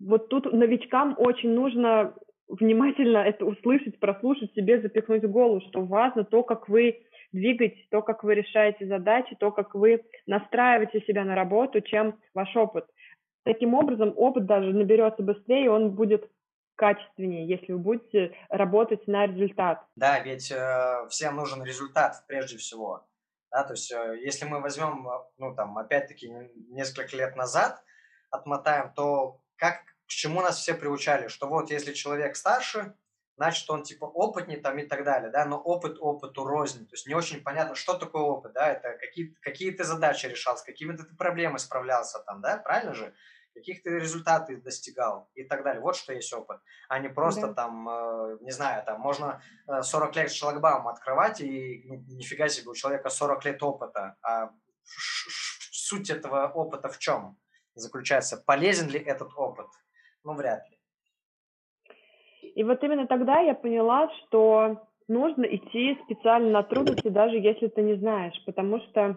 Вот тут новичкам очень нужно внимательно это услышать, прослушать, себе запихнуть в голову, что важно то, как вы двигаетесь, то, как вы решаете задачи, то, как вы настраиваете себя на работу, чем ваш опыт. Таким образом, опыт даже наберется быстрее, и он будет качественнее, если вы будете работать на результат. Да, ведь э, всем нужен результат прежде всего. Да, то есть, э, если мы возьмем, э, ну, там, опять-таки, несколько лет назад, отмотаем, то как, к чему нас все приучали? Что вот, если человек старше, значит, он, типа, опытнее там и так далее, да, но опыт опыту рознь. То есть, не очень понятно, что такое опыт, да, это какие, какие ты задачи решал, с какими-то ты проблемами справлялся там, да, правильно же? каких ты результатов достигал и так далее. Вот что есть опыт, а не просто да. там, э, не знаю, там можно 40 э, лет шлагбаум открывать и нифига себе у человека 40 лет опыта. А суть этого опыта в чем заключается? Полезен ли этот опыт? Ну, вряд ли. И вот именно тогда я поняла, что нужно идти специально на трудности, даже если ты не знаешь, потому что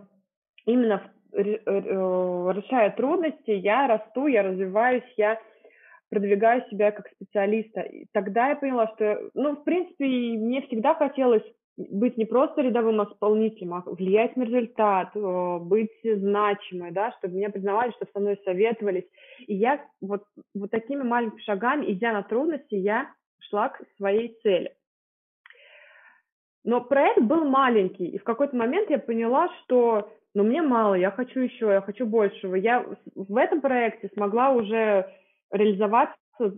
именно в Э, решая трудности, я расту, я развиваюсь, я продвигаю себя как специалиста. И тогда я поняла, что, ну, в принципе, мне всегда хотелось быть не просто рядовым исполнителем, а влиять на результат, быть значимой, да, чтобы меня признавали, что со мной советовались. И я вот, вот такими маленькими шагами, идя на трудности, я шла к своей цели. Но проект был маленький, и в какой-то момент я поняла, что но мне мало, я хочу еще, я хочу большего. Я в этом проекте смогла уже реализоваться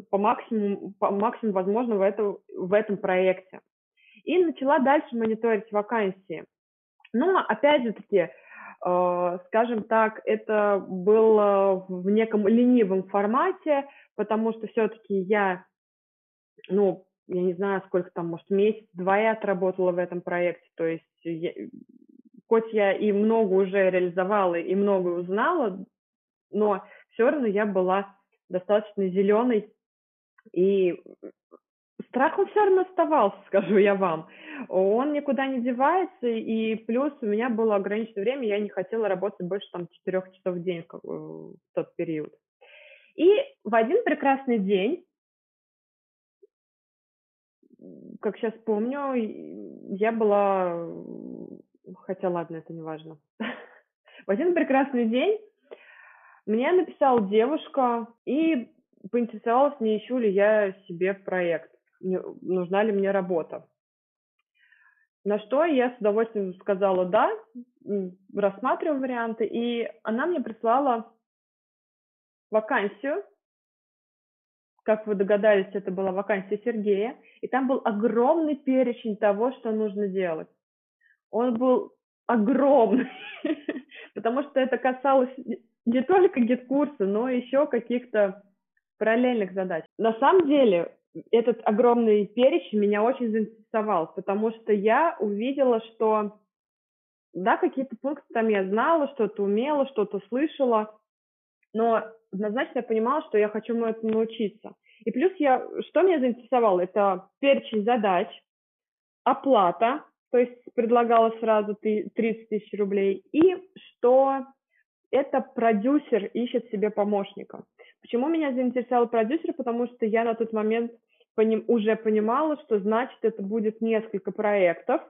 по максимуму, по максимуму возможно в, это, в этом проекте. И начала дальше мониторить вакансии. Но, опять же таки, э, скажем так, это было в неком ленивом формате, потому что все-таки я, ну, я не знаю, сколько там, может, месяц-два я отработала в этом проекте, то есть я, хоть я и много уже реализовала, и много узнала, но все равно я была достаточно зеленой, и страх он все равно оставался, [LAUGHS] скажу я вам. Он никуда не девается, и плюс у меня было ограниченное время, я не хотела работать больше там четырех часов в день в, в тот период. И в один прекрасный день, как сейчас помню, я была хотя ладно, это не важно. [LAUGHS] В один прекрасный день мне написала девушка и поинтересовалась, не ищу ли я себе проект, нужна ли мне работа. На что я с удовольствием сказала «да», рассматриваю варианты, и она мне прислала вакансию, как вы догадались, это была вакансия Сергея, и там был огромный перечень того, что нужно делать он был огромный, [LAUGHS] потому что это касалось не только GetCourse а, но еще каких-то параллельных задач. На самом деле, этот огромный перечень меня очень заинтересовал, потому что я увидела, что да, какие-то пункты там я знала, что-то умела, что-то слышала, но однозначно я понимала, что я хочу этому научиться. И плюс я, что меня заинтересовало, это перечень задач, оплата, то есть предлагала сразу 30 тысяч рублей, и что это продюсер ищет себе помощника. Почему меня заинтересовал продюсер? Потому что я на тот момент поним, уже понимала, что значит это будет несколько проектов,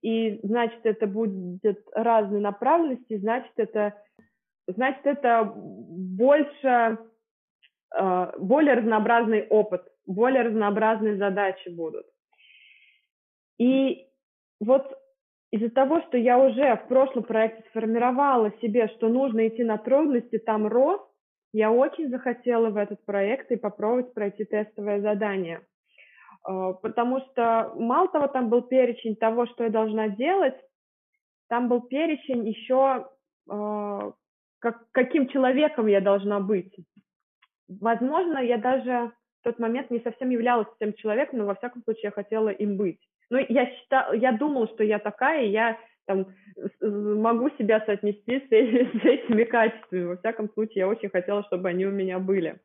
и значит это будет разной направленности, значит это, значит это больше, э, более разнообразный опыт, более разнообразные задачи будут. И вот из-за того, что я уже в прошлом проекте сформировала себе, что нужно идти на трудности, там рост, я очень захотела в этот проект и попробовать пройти тестовое задание. А, потому что мало того, там был перечень того, что я должна делать, там был перечень еще, а, как, каким человеком я должна быть. Возможно, я даже в тот момент не совсем являлась тем человеком, но во всяком случае я хотела им быть. Ну, я считал, я думал, что я такая, я там могу себя соотнести с, [LAUGHS] с этими качествами. Во всяком случае, я очень хотела, чтобы они у меня были.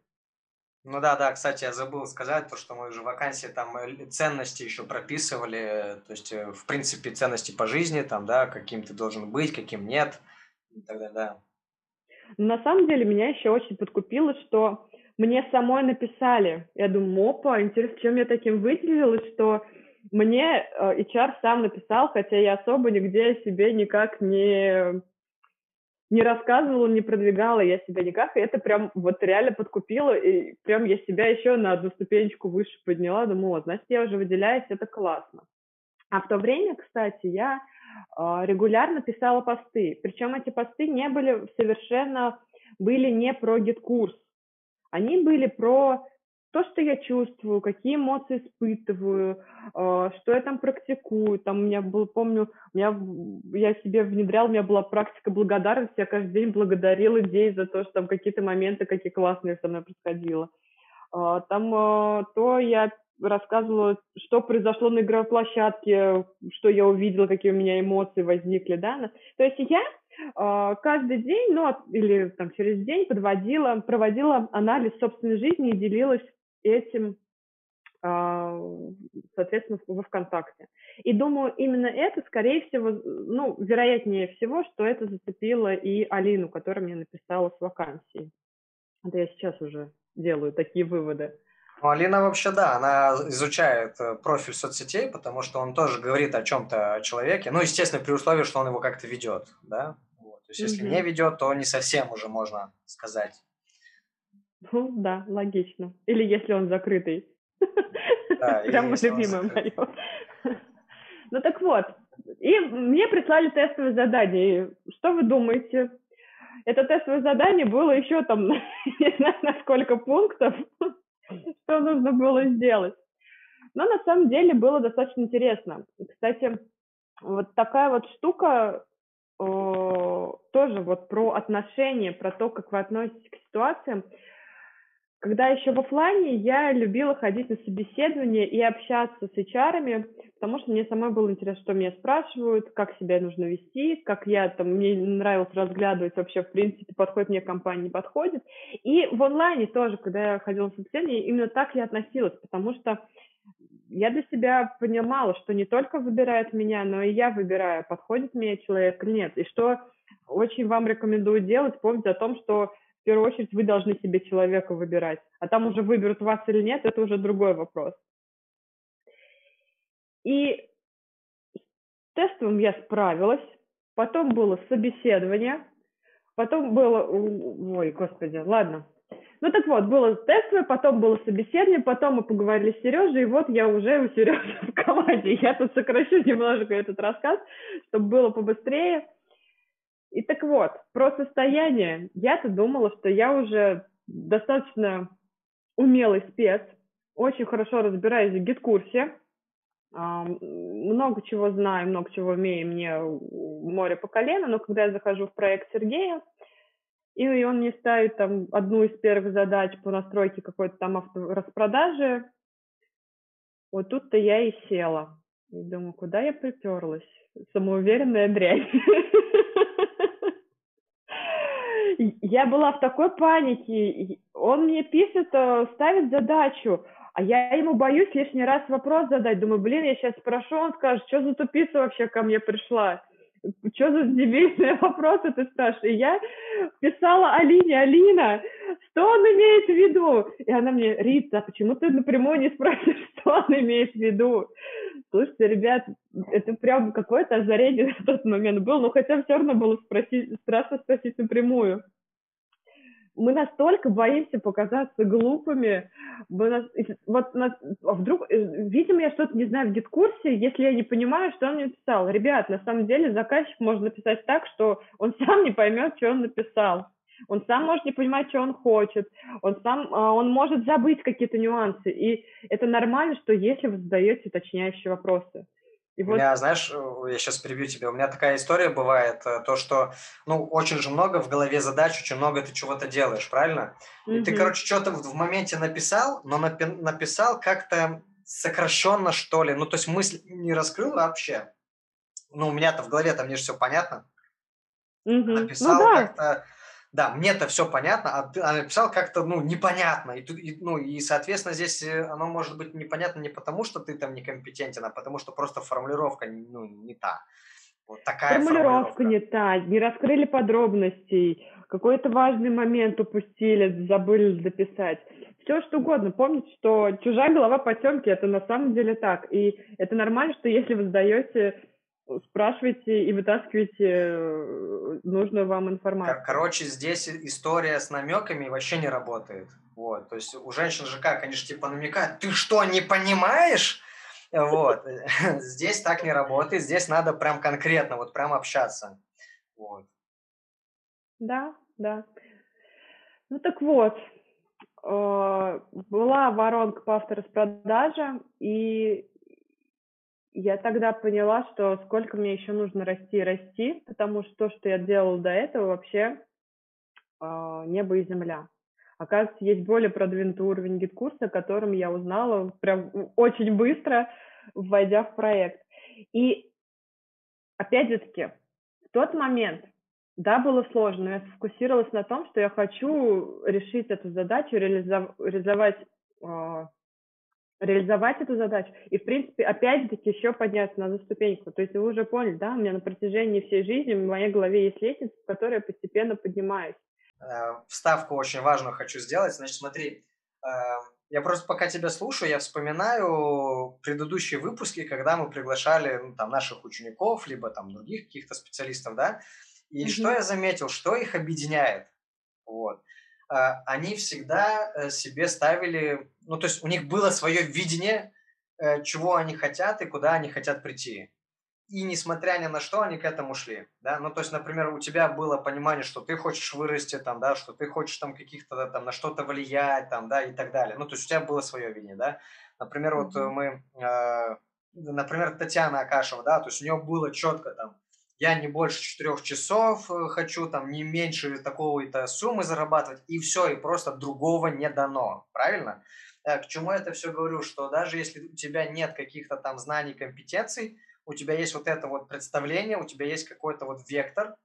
Ну да, да, кстати, я забыл сказать, то, что мы уже в вакансии там э, ценности еще прописывали, то есть, э, в принципе, ценности по жизни, там, да, каким ты должен быть, каким нет, и так далее, да. На самом деле, меня еще очень подкупило, что мне самой написали. Я думаю, опа, интересно, чем я таким выделилась, что мне э, HR сам написал, хотя я особо нигде о себе никак не не рассказывала, не продвигала я себя никак, и это прям вот реально подкупило, и прям я себя еще на одну ступенечку выше подняла, думаю, вот, значит, я уже выделяюсь, это классно. А в то время, кстати, я э, регулярно писала посты, причем эти посты не были совершенно, были не про GetCourse, они были про то, что я чувствую, какие эмоции испытываю, а, что я там практикую. Там у меня был, помню, у меня, я себе внедрял, у меня была практика благодарности, я каждый день благодарил людей за то, что там какие-то моменты, какие классные со мной происходило. А, там а, то я рассказывала, что произошло на игровой площадке, что я увидела, какие у меня эмоции возникли, да. То есть я каждый день, ну, или там через день подводила, проводила анализ собственной жизни и делилась этим, а, соответственно, во ВКонтакте. И думаю, именно это, скорее всего, ну, вероятнее всего, что это зацепило и Алину, которая мне написала с вакансией. Это я сейчас уже делаю такие выводы. Ну, Алина вообще, да, она изучает э, профиль соцсетей, потому что он тоже говорит о чем-то человеке. Ну, естественно, при условии, что он его как-то ведет, да. Вот. То есть, если mm-hmm. не ведет, то не совсем уже можно сказать. Ну да, логично. Или если он закрытый. Да, [LAUGHS] Прям любимое мое. [LAUGHS] Ну так вот, и мне прислали тестовое задание. Что вы думаете? Это тестовое задание было еще там, [LAUGHS] не знаю, на сколько пунктов, [LAUGHS] что нужно было сделать. Но на самом деле было достаточно интересно. Кстати, вот такая вот штука э, тоже вот про отношения, про то, как вы относитесь к ситуациям. Когда еще в офлайне я любила ходить на собеседования и общаться с HR, потому что мне самой было интересно, что меня спрашивают, как себя нужно вести, как я там, мне нравилось разглядывать вообще, в принципе, подходит мне компания, не подходит. И в онлайне тоже, когда я ходила на собеседование, именно так я относилась, потому что я для себя понимала, что не только выбирают меня, но и я выбираю, подходит мне человек или нет. И что очень вам рекомендую делать, помните о том, что первую очередь вы должны себе человека выбирать. А там уже выберут вас или нет, это уже другой вопрос. И с тестовым я справилась. Потом было собеседование. Потом было... Ой, господи, ладно. Ну так вот, было тестовое, потом было собеседование, потом мы поговорили с Сережей, и вот я уже у Сережи [LAUGHS] в команде. Я тут сокращу немножко этот рассказ, чтобы было побыстрее. И так вот, про состояние. Я-то думала, что я уже достаточно умелый спец, очень хорошо разбираюсь в гид-курсе, много чего знаю, много чего умею, мне море по колено, но когда я захожу в проект Сергея, и он мне ставит там одну из первых задач по настройке какой-то там автораспродажи, вот тут-то я и села. И думаю, куда я приперлась? Самоуверенная дрянь. [LAUGHS] я была в такой панике. Он мне пишет, э, ставит задачу, а я ему боюсь лишний раз вопрос задать. Думаю, блин, я сейчас спрошу, он скажет, что за тупица вообще ко мне пришла? Что за дебильные [LAUGHS] вопросы ты спрашиваешь? И я писала Алине, Алина, что он имеет в виду? И она мне, Рита, почему ты напрямую не спрашиваешь, [LAUGHS] что он имеет в виду? Слушайте, ребят, это прям какое-то озарение [LAUGHS] в тот момент был, но хотя все равно было спросить, страшно спросить напрямую мы настолько боимся показаться глупыми, мы нас, вот нас, а вдруг, э, видимо, я что-то не знаю в дискурсе, если я не понимаю, что он мне написал. Ребят, на самом деле заказчик может написать так, что он [LAUGHS] сам не поймет, что он написал. Он сам может не понимать, что он хочет, он сам, а, он может забыть какие-то нюансы, и это нормально, что если вы задаете уточняющие вопросы. И вот... У меня, знаешь, я сейчас перебью тебя, у меня такая история бывает, э, то, что, ну, очень же много в голове задач, очень много ты чего-то делаешь, правильно? Mm-hmm. И ты, короче, что-то в моменте написал, но напи- написал как-то сокращенно, что ли. Ну, то есть мысль не раскрыл вообще. Ну, у меня-то в голове там мне же все понятно. Угу. Написал ну, да. как-то да, мне-то все понятно, а ты а написал как-то, ну, непонятно. И, и, ну, и, соответственно, здесь э, оно может быть непонятно не потому, что ты там некомпетентен, а потому что просто формулировка, ну, не та. Вот такая формулировка. формулировка не та, не раскрыли подробностей, какой-то важный момент упустили, забыли записать. Все что угодно. Помните, что чужая голова потемки, это на самом деле так. И это нормально, что если вы сдаете спрашивайте и вытаскивайте э, нужную вам информацию. Короче, здесь история с намеками вообще не работает. Вот, то есть у женщин они же типа намекают, ты что, не понимаешь? Вот, [LAUGHS] здесь так не работает, здесь надо прям конкретно, вот прям общаться. Вот. Да, да. Ну так вот, э, была воронка по автораспродаже, и я тогда поняла, что сколько мне еще нужно расти и расти, потому что то, что я делала до этого, вообще э, небо и земля. Оказывается, есть более продвинутый уровень GetCourse а, о котором я узнала прям очень быстро, вводя в проект. И опять же таки, в тот момент, да, было сложно, но я сфокусировалась на том, что я хочу решить эту задачу, реализовать э, реализовать эту задачу и, в принципе, опять-таки еще подняться на ступеньку. То есть вы уже поняли, да, у меня на протяжении всей жизни в моей голове есть лестница, в которой я постепенно поднимаюсь. Э, вставку очень важную хочу сделать. Значит, смотри, э, я просто пока тебя слушаю, я вспоминаю предыдущие выпуски, когда мы приглашали ну, там, наших учеников, либо там других каких-то специалистов, да, и mm-hmm. что я заметил, что их объединяет. Вот. А, они всегда э, себе ставили, ну, то есть у них было свое видение, э, чего они хотят и куда они хотят прийти. И несмотря ни на что, они к этому шли, да, ну, то есть, например, у тебя было понимание, что ты хочешь вырасти, там, да, что ты хочешь там каких-то, там, на что-то влиять, там, да, и так далее, ну, то есть у тебя было свое видение, да, например, вот mm-hmm. мы, э, например, Татьяна Акашева, да, то есть у нее было четко там, я не больше четырех часов э, хочу, там, не меньше такого-то суммы зарабатывать, и все, и просто другого не дано, правильно? Э, к чему я это все говорю, что даже если у тебя нет каких-то там знаний, компетенций, у тебя есть вот это вот представление, у тебя есть какой-то вот вектор,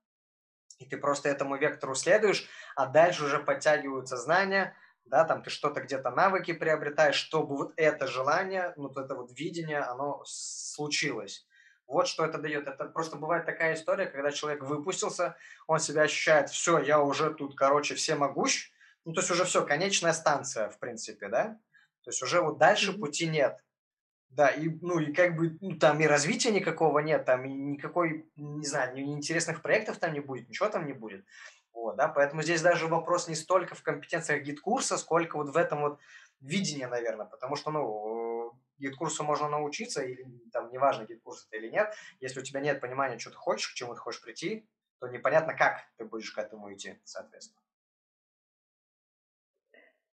и ты просто этому вектору следуешь, а дальше уже подтягиваются знания, да, там ты что-то где-то навыки приобретаешь, чтобы вот это желание, вот это вот видение, оно случилось. Вот что это дает. Это просто бывает такая история, когда человек выпустился, он себя ощущает, все, я уже тут, короче, все могущ. Ну, то есть уже все, конечная станция, в принципе, да? То есть уже вот дальше mm-hmm. пути нет. Да, и, ну, и как бы, ну, там и развития никакого нет, там и никакой, не знаю, ни интересных проектов там не будет, ничего там не будет. Вот, да, поэтому здесь даже вопрос не столько в компетенциях GetCourse а, сколько вот в этом вот видении, наверное, потому что, ну, GetCourse у можно научиться, или там неважно, GetCourse это или нет, если у тебя нет понимания, что ты хочешь, к чему ты хочешь прийти, то непонятно, как ты будешь к этому идти, соответственно.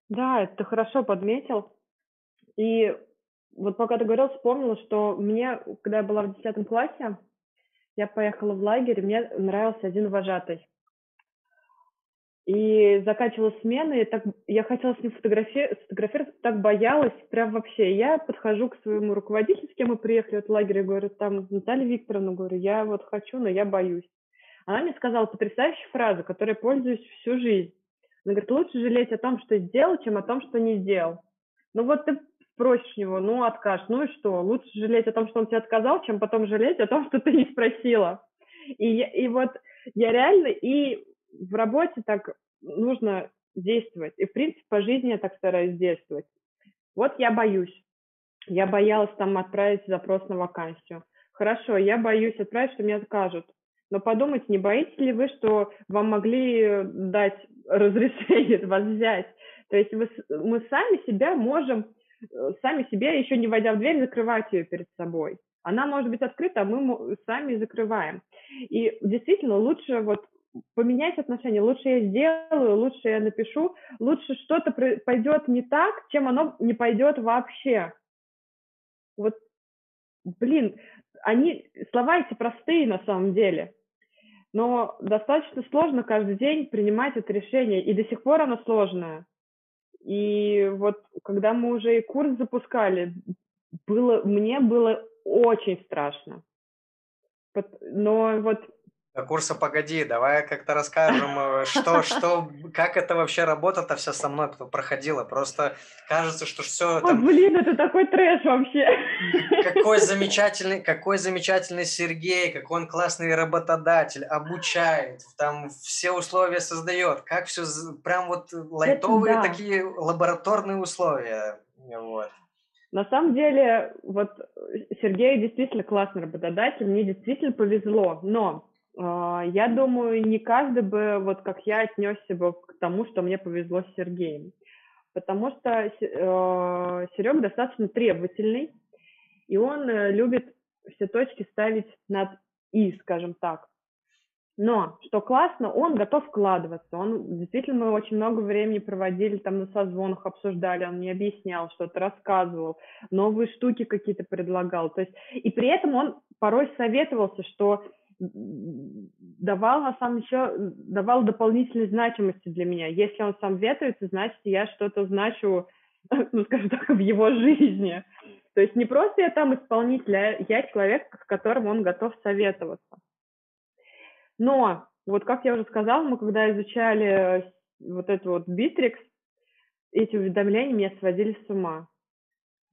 Да, это ты хорошо подметил. И вот пока ты говорил, вспомнила, что мне, когда я была в 10 классе, я поехала в лагерь, мне нравился один вожатый. И заканчивала смены, и так, я хотела с ним фотографи- сфотографироваться, так боялась, прям вообще. Я подхожу к своему руководителю, с кем мы приехали от лагеря, говорю, там, Наталья Викторовна, говорю, я вот хочу, но я боюсь. Она мне сказала потрясающую фразу, которой пользуюсь всю жизнь. Она говорит, лучше жалеть о том, что сделал, чем о том, что не сделал. Ну вот ты спросишь его, ну откажешь, ну и что? Лучше жалеть о том, что он тебе отказал, чем потом жалеть о том, что ты не спросила. И, и вот я реально, и в работе так нужно действовать. И, в принципе, по жизни я так стараюсь действовать. Вот я боюсь. Я боялась там отправить запрос на вакансию. Хорошо, я боюсь отправить, что мне откажут. Но подумайте, не боитесь ли вы, что вам могли дать разрешение [LAUGHS] вас взять? То есть вы, мы сами себя можем, э, сами себе, еще не войдя в дверь, закрывать ее перед собой. Она может быть открыта, а мы сами закрываем. И действительно лучше вот поменять отношения. Лучше я сделаю, лучше я напишу, лучше что-то пойдет не так, чем оно не пойдет вообще. Вот, блин, они, слова эти простые на самом деле, но достаточно сложно каждый день принимать это решение, и до сих пор оно сложное. И вот когда мы уже и курс запускали, было, мне было очень страшно. Но вот курса погоди, давай как-то расскажем, э, [LAUGHS] что, что, как это вообще работа-то вся со мной проходила. Просто кажется, что все там... О, блин, это такой трэш вообще. [LAUGHS] Какой замечательный, какой замечательный Сергей, какой он классный работодатель, обучает, там все условия создает. Как все, прям вот лайтовые это, да. такие лабораторные условия. Вот. На самом деле, вот Сергей действительно классный работодатель, мне действительно повезло, но я думаю, не каждый бы, вот как я, отнесся бы к тому, что мне повезло с Сергеем. Потому что э, Серега достаточно требовательный, и он э, любит все точки ставить над «и», скажем так. Но, что классно, он готов вкладываться. Он действительно мы очень много времени проводили там на созвонах, обсуждали, он мне объяснял что-то, рассказывал, новые штуки какие-то предлагал. То есть, и при этом он порой советовался, что давал на самом еще давал дополнительной значимости для меня. Если он сам ветуется, значит, я что-то значу, [LAUGHS] ну, скажем так, в его жизни. То есть не просто я там исполнитель, а я человек, с которым он готов советоваться. Но, вот как я уже сказала, мы когда изучали вот эту вот Битрикс, эти уведомления меня сводили с ума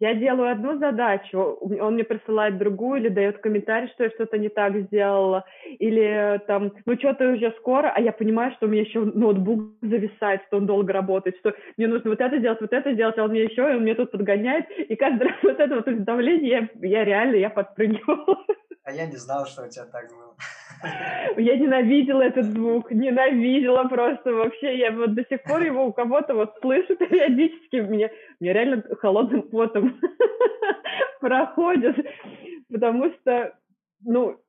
я делаю одну задачу, он мне присылает другую или дает комментарий, что я что-то не так сделала, или там, ну что-то уже скоро, а я понимаю, что у меня еще ноутбук зависает, что он долго работает, что мне нужно вот это делать, вот это делать, а он мне еще, и он мне тут подгоняет, и каждый [LAUGHS] раз вот это вот уведомление, я, я реально, я подпрыгивала. А я не знала, что у тебя так было. [LAUGHS] Я ненавидела этот звук, ненавидела просто вообще. Я вот до сих пор его у кого-то вот слышу периодически. Меня, меня реально холодным потом [LAUGHS] проходит, потому что, ну,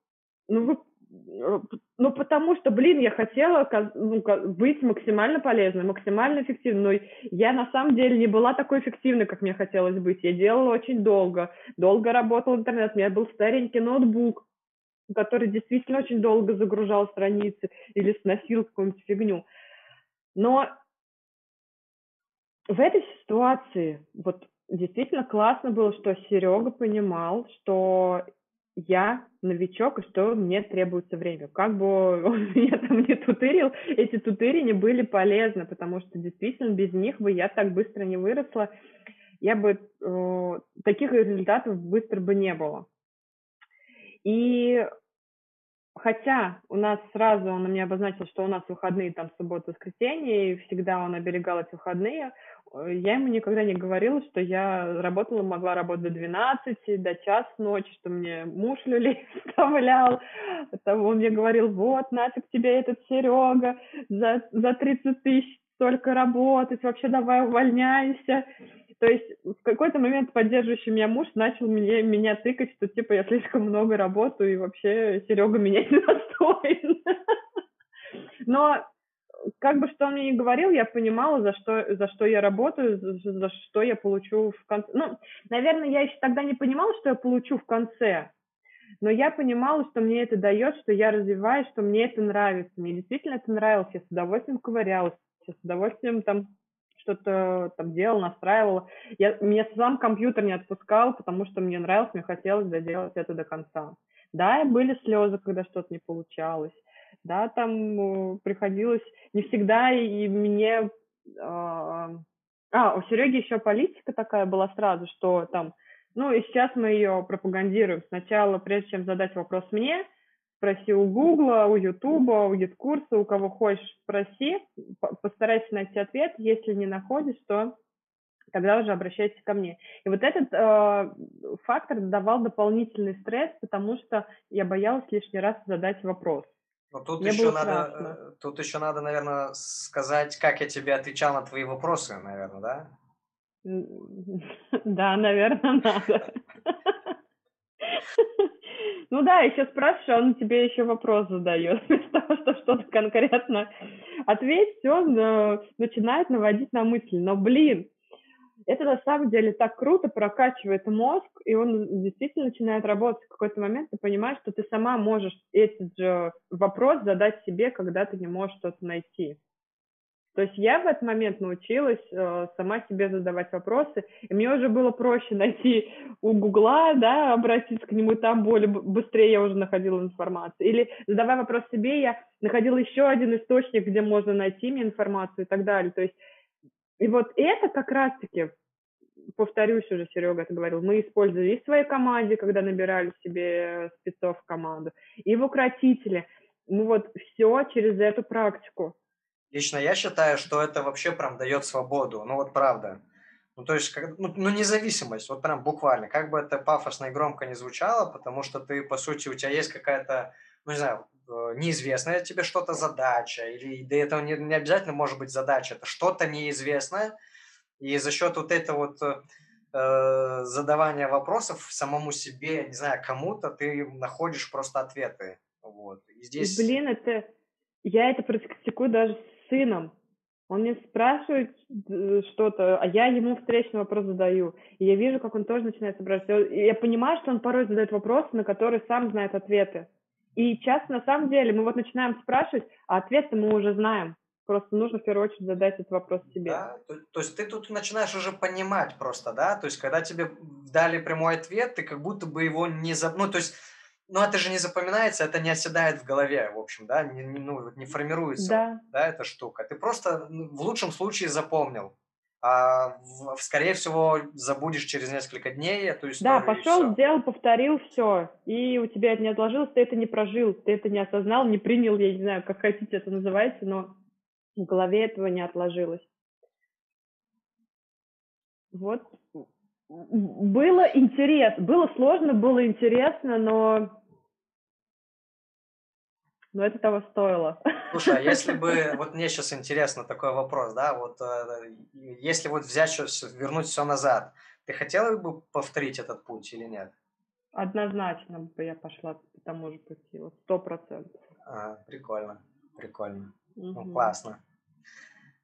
ну, ну, потому что, блин, я хотела ну, быть максимально полезной, максимально эффективной, но я на самом деле не была такой эффективной, как мне хотелось быть. Я делала очень долго, долго работал в интернет, у меня был старенький ноутбук, который действительно очень долго загружал страницы или сносил какую-нибудь фигню. Но в этой ситуации вот действительно классно было, что Серега понимал, что я новичок, и что мне требуется время. Как бы [LAUGHS] он меня там не тутырил, эти тутырения были полезны, потому что действительно без них бы я так быстро не выросла, я бы э, таких результатов быстро бы не было. И хотя у нас сразу он мне обозначил, что у нас выходные там суббота, воскресенье, и всегда он оберегал эти выходные, я ему никогда не говорила, что я работала, могла работать до 12, до час ночи, что мне муж люлей [LAUGHS] вставлял. Он мне говорил, вот, нафиг тебе этот Серега, за, за 30 тысяч столько работать, вообще давай увольняйся. То есть в какой-то момент поддерживающий меня муж начал меня, меня тыкать, что типа я слишком много работаю, и вообще Серега меня [LAUGHS] не достоин. Но как бы что он мне не говорил, я понимала, за что, за что я работаю, за, за что я получу в конце. Ну, наверное, я еще тогда не понимала, что я получу в конце, но я понимала, что мне это дает, что я развиваюсь, что мне это нравится. Мне действительно это нравилось, я с удовольствием ковырялась, я с удовольствием там что-то там делал, настраивал. Я, меня сам компьютер не отпускал, потому что мне нравилось, мне хотелось доделать это до конца. Да, были слезы, когда что-то не получалось. Да, там э, приходилось не всегда, и мне... Э, а, у Сереги еще политика такая была сразу, что там, ну и сейчас мы ее пропагандируем. Сначала, прежде чем задать вопрос мне, спроси у Гугла, у Ютуба, у Гиткурса, у кого хочешь, спроси, постарайся найти ответ. Если не находишь, то тогда уже обращайся ко мне. И вот этот э, фактор давал дополнительный стресс, потому что я боялась лишний раз задать вопрос. Но тут еще надо, э, тут еще надо, наверное, сказать, как я тебе отвечал на твои вопросы, наверное, да? [LAUGHS] Да, наверное, надо. [LAUGHS] Ну да, еще спрашиваешь, он тебе еще вопрос задает, [LAUGHS] вместо того, что что-то конкретно ответить, он э, начинает наводить на мысли. Но, блин, это на самом деле так круто прокачивает мозг, и он действительно начинает работать. В какой-то момент ты понимаешь, что ты сама можешь этот же вопрос задать себе, когда ты не можешь что-то найти. То есть я в этот момент научилась э, сама себе задавать вопросы, и мне уже было проще найти у Гугла, да, обратиться к нему, там более быстрее я уже находила информацию. Или задавая вопрос себе, я находила еще один источник, где можно найти мне информацию и так далее. То есть и вот это как раз-таки, повторюсь уже, Серега это говорил, мы использовали и в своей команде, когда набирали себе спецов в команду, и в укротителе. Мы вот все через эту практику. Лично я считаю, что это вообще прям дает свободу. Ну вот правда. Ну, то есть, как, ну, ну, независимость, вот прям буквально, как бы это пафосно и громко не звучало, потому что ты, по сути, у тебя есть какая-то, ну, не знаю, э, неизвестная тебе что-то задача, или да это не, не обязательно может быть задача, это что-то неизвестное, и за счет вот этого вот э, задавания вопросов самому себе, не знаю, кому-то, ты находишь просто ответы. Вот. И здесь... Блин, это... Я это практикую даже сыном. Он мне спрашивает э, что-то, а я ему встречный вопрос задаю. И я вижу, как он тоже начинает спрашивать. И я понимаю, что он порой задает вопросы, на которые сам знает ответы. И часто, на самом деле, мы вот начинаем спрашивать, а ответы мы уже знаем. Просто нужно в первую очередь задать этот вопрос себе. Да, то, то есть ты тут начинаешь уже понимать просто, да? То есть когда тебе дали прямой ответ, ты как будто бы его не... За... Ну, то есть но это же не запоминается, это не оседает в голове, в общем, да, не, не, ну, не формируется, да. да, эта штука. Ты просто ну, в лучшем случае запомнил, а в, скорее всего забудешь через несколько дней эту историю. Да, пошел, сделал, повторил все, и у тебя это не отложилось, ты это не прожил, ты это не осознал, не принял, я не знаю, как хотите это называется, но в голове этого не отложилось. Вот было интересно, было сложно, было интересно, но но это того стоило. Слушай, а если бы, [LAUGHS] вот мне сейчас интересно такой вопрос, да, вот э, если вот взять, сейчас, вернуть все назад, ты хотела бы повторить этот путь или нет? Однозначно бы я пошла по тому же пути, вот сто процентов. А, прикольно, прикольно, угу. ну классно.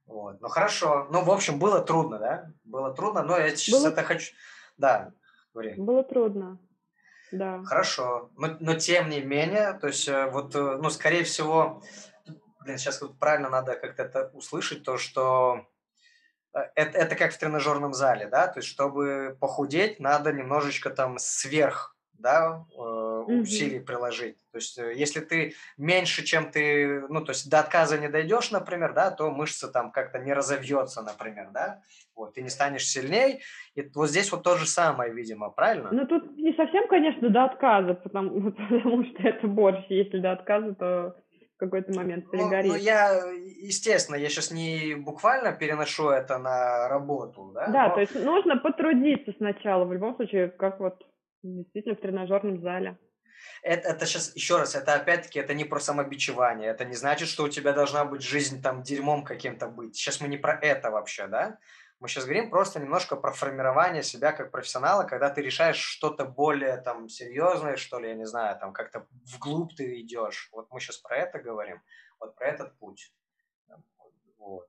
Вот. Ну хорошо. Ну, в общем, было трудно, да? Было трудно, но я сейчас было... это хочу. Да, говори. Было трудно. Да. Хорошо. Но, но тем не менее, то есть, э, вот, э, ну, скорее всего, блин, сейчас вот правильно надо как-то это услышать, то, что э, это, это как в тренажерном зале, да, то есть, чтобы похудеть, надо немножечко там сверх, да, mm-hmm. усилий приложить. То есть, э, если ты меньше, чем ты, ну, то есть до отказа не дойдешь, например, да, то мышца там как-то не разовьется, например, да, вот, ты не станешь сильней. И вот здесь вот то же самое, видимо, правильно? Ну, тут не совсем, конечно, до отказа, потому, [LAUGHS] потому что это борщ. Если до отказа, то в какой-то момент перегорит. Ну, ну, я, естественно, я сейчас не буквально переношу это на работу, да? Да, но... то есть нужно потрудиться сначала, в любом случае, как вот действительно в тренажерном зале. Это, это сейчас, еще раз, это опять-таки, это не про самобичевание, это не значит, что у тебя должна быть жизнь там дерьмом каким-то быть. Сейчас мы не про это вообще, да? Мы сейчас говорим просто немножко про формирование себя как профессионала, когда ты решаешь что-то более там серьезное, что ли, я не знаю, там как-то вглубь ты идешь. Вот мы сейчас про это говорим, вот про этот путь. Вот.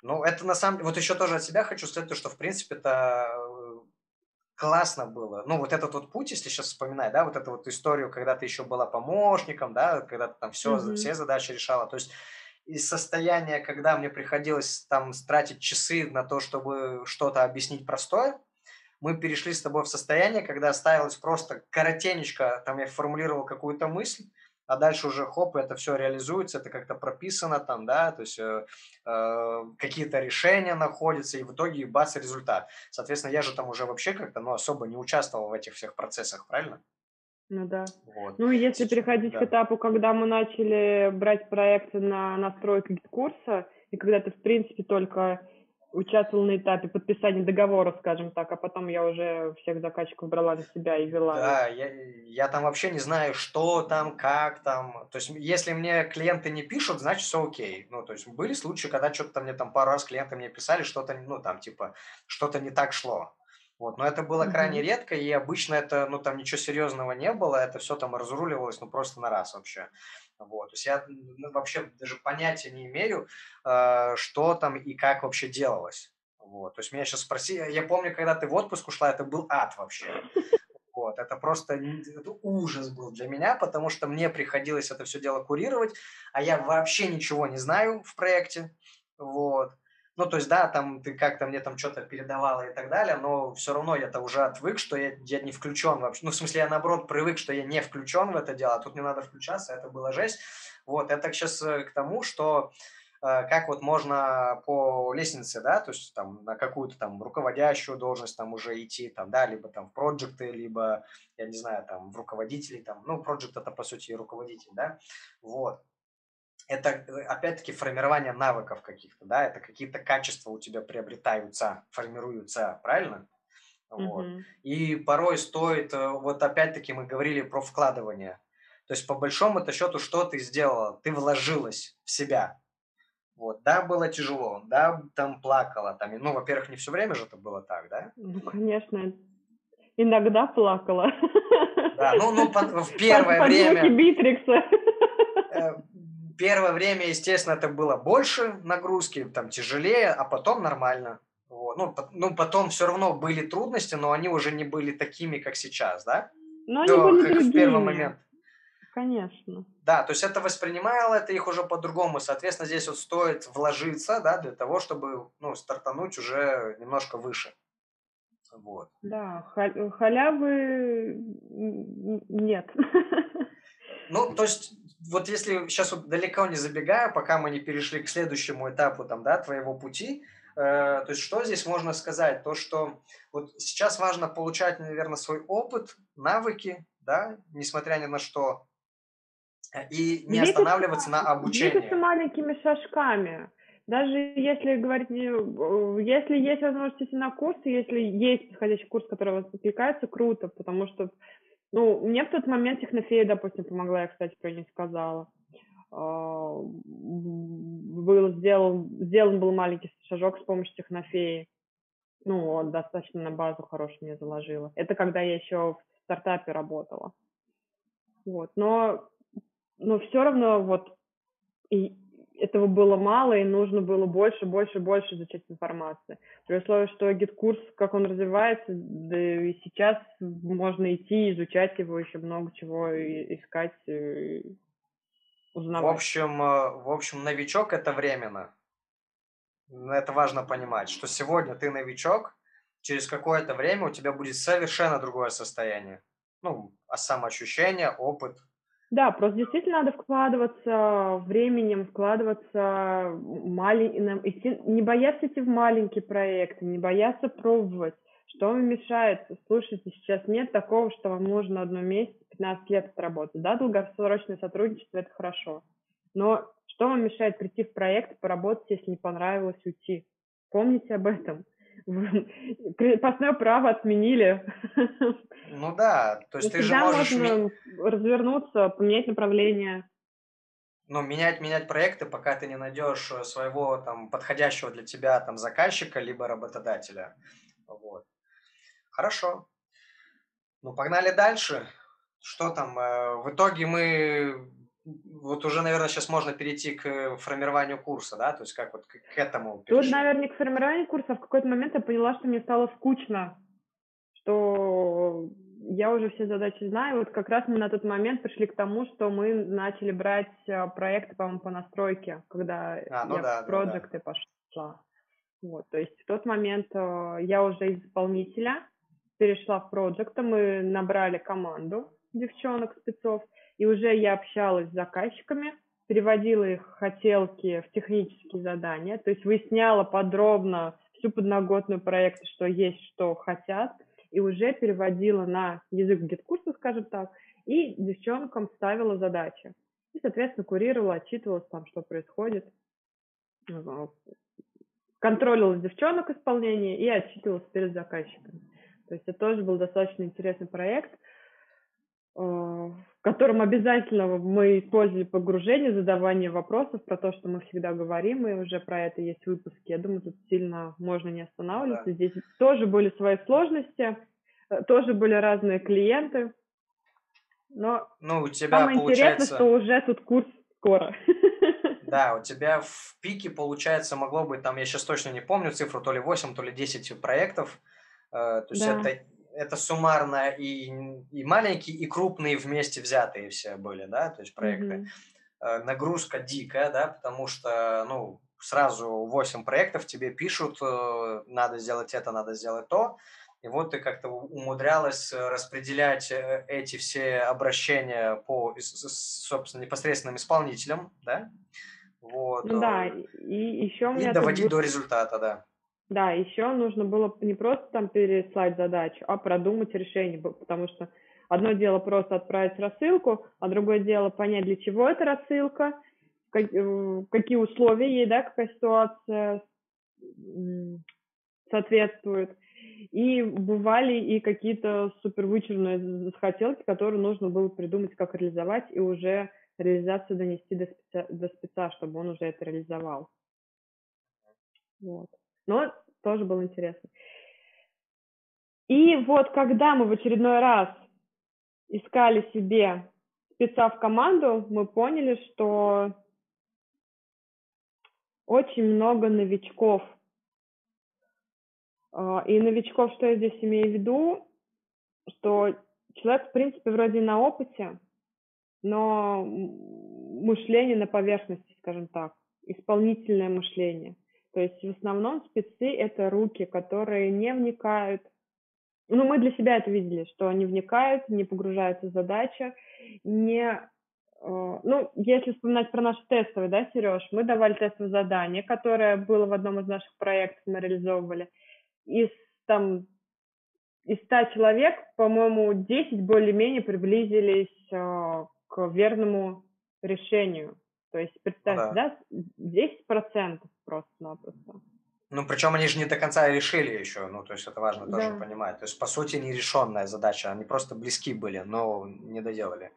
Ну, это на самом деле, вот еще тоже от себя хочу сказать, то, что, в принципе, это классно было. Ну, вот этот вот путь, если сейчас вспоминать, да, вот эту вот историю, когда ты еще была помощником, да, когда ты там все, mm-hmm. все задачи решала. То есть из состояния, когда мне приходилось там тратить часы на то, чтобы что-то объяснить простое, мы перешли с тобой в состояние, когда оставилось просто коротенечко, там я формулировал какую-то мысль, а дальше уже хоп, это все реализуется, это как-то прописано там, да, то есть э, э, какие-то решения находятся, и в итоге бац, результат. Соответственно, я же там уже вообще как-то, ну, особо не участвовал в этих всех процессах, правильно? Ну да. Вот. Ну, если переходить да. к этапу, когда мы начали брать проекты на настройку курса, и когда ты, в принципе, только участвовал на этапе подписания договора, скажем так, а потом я уже всех заказчиков брала на себя и вела. Да, я, я там вообще не знаю, что там, как там. То есть, если мне клиенты не пишут, значит, все окей. Ну, то есть, были случаи, когда что-то мне там пару раз клиенты мне писали, что-то, ну, там, типа, что-то не так шло. Вот, но это было крайне mm-hmm. редко, и обычно это, ну, там ничего серьезного не было, это все там разруливалось, ну, просто на раз вообще. Вот, то есть я ну, вообще даже понятия не имею, э, что там и как вообще делалось. Вот, то есть меня сейчас спросили, я помню, когда ты в отпуск ушла, это был ад вообще. Вот, это просто это ужас был для меня, потому что мне приходилось это все дело курировать, а я вообще ничего не знаю в проекте. вот. Ну, то есть, да, там ты как-то мне там что-то передавала и так далее, но все равно я-то уже отвык, что я, я не включен вообще. Ну, в смысле, я наоборот привык, что я не включен в это дело, а тут мне надо включаться, это было жесть. Вот, это сейчас э, к тому, что э, как вот можно по лестнице, да, то есть там на какую-то там руководящую должность там уже идти, там, да, либо там в проекты, либо, я не знаю, там в руководителей, там, ну, проект это по сути руководитель, да, вот это э, опять-таки формирование навыков каких-то, да, это какие-то качества у тебя приобретаются, формируются, правильно? Вот. Mm-hmm. И порой стоит, э, вот опять-таки мы говорили про вкладывание. То есть по большому-то счету, что ты сделала? Ты вложилась в себя. Вот, да, было тяжело, да, там плакала, там, ну, во-первых, не все время же это было так, да? Ну, конечно, иногда плакала. Да, ну, ну, в первое Под, время... Битрикса первое время, естественно, это было больше нагрузки, там тяжелее, а потом нормально. Вот. Ну, по, ну, потом все равно были трудности, но они уже не были такими, как сейчас, да? Но они До, были как другими. в первый момент. Конечно. Да, то есть это воспринимало это их уже по-другому. Соответственно, здесь вот стоит вложиться, да, для того, чтобы, ну, стартануть уже немножко выше. Вот. Да, халявы нет. [LAUGHS] Ну, то есть вот если сейчас вот далеко не забегая, пока мы не перешли к следующему этапу там, да, твоего пути, э, то есть что здесь можно сказать? То, что вот сейчас важно получать, наверное, свой опыт, навыки, да, несмотря ни на что, и не двигаться, останавливаться на обучении. Двигаться маленькими шажками. Даже если говорить, если есть возможность идти на курсы, если есть подходящий курс, который вас откликается, круто, потому что ну, мне в тот момент технофея, допустим, помогла, я, кстати, про нее сказала. А, был сделан, сделан был маленький шажок с помощью технофеи. Ну, вот, достаточно на базу хорошую мне заложила. Это когда я еще в стартапе работала. Вот, но, но все равно вот и этого было мало, и нужно было больше, больше, больше изучать информации. При условии, что GetCourse, как он развивается, да и сейчас можно идти, изучать его, еще много чего искать, узнавать. В общем, э, в общем, новичок – это временно. Это важно понимать, что сегодня ты новичок, через какое-то время у тебя будет совершенно другое состояние. Ну, а самоощущение, опыт – да, просто действительно надо вкладываться временем, вкладываться малень... идти, не бояться идти в маленькие проекты, не бояться пробовать. Что вам мешает? Слушайте, сейчас нет такого, что вам нужно одно месяц, 15 лет отработать. Да, долгосрочное сотрудничество – это хорошо. Но что вам мешает прийти в проект, поработать, если не понравилось, уйти? Помните об этом. Крепостное право отменили. Ну да, то есть ты же можешь... можно развернуться, поменять направление. Ну, менять, менять проекты, пока ты не найдешь э, своего там подходящего для тебя там заказчика, либо работодателя. Вот. Хорошо. Ну, погнали дальше. Что там? Э, в итоге мы вот уже, наверное, сейчас можно перейти к формированию курса, да, то есть как вот к, этому перешли. Тут, наверное, к формированию курса в какой-то момент я поняла, что мне стало скучно, что я уже все задачи знаю. Вот как раз мы на тот момент пришли к тому, что мы начали брать а, проекты, по-моему, по настройке, когда а, ну я да, в проекты да, да. пошла. Вот, то есть в тот момент а, я уже из исполнителя перешла в проекты, мы набрали команду девчонок, спецов, и уже я общалась с заказчиками, переводила их хотелки в технические задания, то есть выясняла подробно всю подноготную проекта, что есть, что хотят, и уже переводила на язык GetCourse а, скажем так, и девчонкам ставила задачи. И, соответственно, курировала, отчитывалась там, что происходит, контролила девчонок исполнение и отчитывалась перед заказчиками. То есть это тоже был достаточно интересный проект – в котором обязательно мы использовали погружение, задавание вопросов про то, что мы всегда говорим, и уже про это есть выпуски. Я думаю, тут сильно можно не останавливаться. Да. Здесь тоже были свои сложности, э, тоже были разные клиенты. Но ну, у тебя самое получается... интересное, что уже тут курс скоро. [LAUGHS] Да, у тебя в пике, получается, могло быть, там, я сейчас точно не помню цифру, то ли 8, то ли 10 проектов. Э, то есть да. это это суммарно и, и маленькие, и крупные вместе взятые все были, да, то есть проекты. Mm-hmm. Нагрузка дикая, да, потому что, ну, сразу 8 проектов тебе пишут, э, надо сделать это, надо сделать то, и вот ты как-то умудрялась распределять э, эти все обращения по, собственно, непосредственным исполнителям, да? Вот. Ну да, и еще у меня... И доводить был... до результата, да. Да, еще нужно было не просто там переслать задачу, а продумать решение, потому что одно дело просто отправить рассылку, а другое дело понять, для чего эта рассылка, э, какие условия ей, да, какая ситуация соответствует. И бывали и какие-то супер вычурные хотелки, которые нужно было придумать, как реализовать, и уже реализацию донести до спеца, до спеца чтобы он уже это реализовал. Вот. Но тоже было интересно. И вот когда мы в очередной раз искали себе спеца в команду, мы поняли, что очень много новичков. А, и новичков, что я здесь имею в виду, что человек, в принципе, вроде на опыте, но мышление на поверхности, скажем так, исполнительное мышление. То есть в основном спецы — это руки, которые не вникают. Ну, мы для себя это видели, что они вникают, не погружаются в задачу, не... Э, ну, если вспоминать про наши тестовые, да, Сереж, мы давали тестовое задание, которое было в одном из наших проектов, мы реализовывали. Из там из 100 человек, по-моему, 10 более-менее приблизились э, к верному решению. То есть, представьте, да, да 10% просто-напросто. Ну, причем они же не до конца решили еще, ну, то есть это важно да. тоже понимать. То есть, по сути, нерешенная задача, они просто близки были, но не доделали.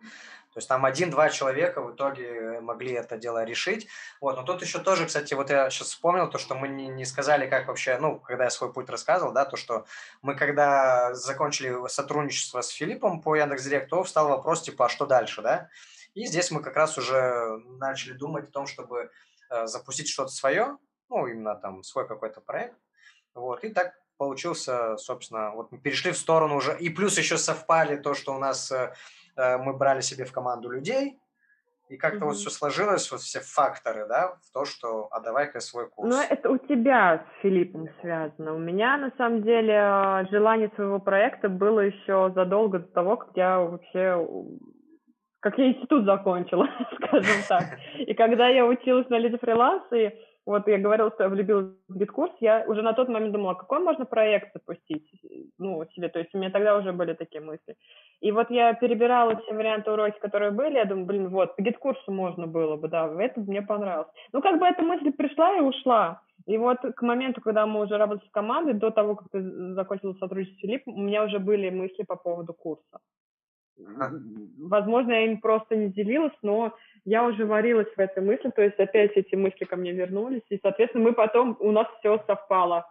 То есть там один-два человека в итоге могли это дело решить. Вот, но тут еще тоже, кстати, вот я сейчас вспомнил то, что мы не, не сказали, как вообще, ну, когда я свой путь рассказывал, да, то, что мы когда закончили сотрудничество с Филиппом по Яндекс.Директ, то встал вопрос, типа, а что дальше, да? И здесь мы как раз уже начали думать о том, чтобы э, запустить что-то свое, ну, именно там свой какой-то проект. Вот, и так получился, собственно, вот мы перешли в сторону уже, и плюс еще совпали то, что у нас э, э мы брали себе в команду людей, и как-то mm-hmm. вот все сложилось, вот все факторы, да, в то, что а давай-ка свой курс. Ну, это у тебя с Филиппом связано. У меня, на самом деле, э, желание своего проекта было еще задолго до того, как я вообще как я институт закончила, [LAUGHS] скажем так. [LAUGHS] И когда я училась на Леди Фриланс, и вот я говорила, что я влюбилась в GetCourse, я уже на тот момент думала, какой можно проект запустить, ну, себе, то есть у меня тогда уже были такие мысли. И вот я перебирала все варианты уроки, которые были, я думаю, блин, вот, по GetCourse у можно было бы, да, это мне понравилось. Ну, как бы эта мысль пришла и ушла. И вот к моменту, когда мы уже работали с командой, до того, как ты закончила сотрудничество с Филиппом, у меня уже были мысли по поводу курса. Возможно, я им просто не делилась, но я уже варилась в этой мысли, то есть опять эти мысли ко мне вернулись, и, соответственно, мы потом, у нас все совпало.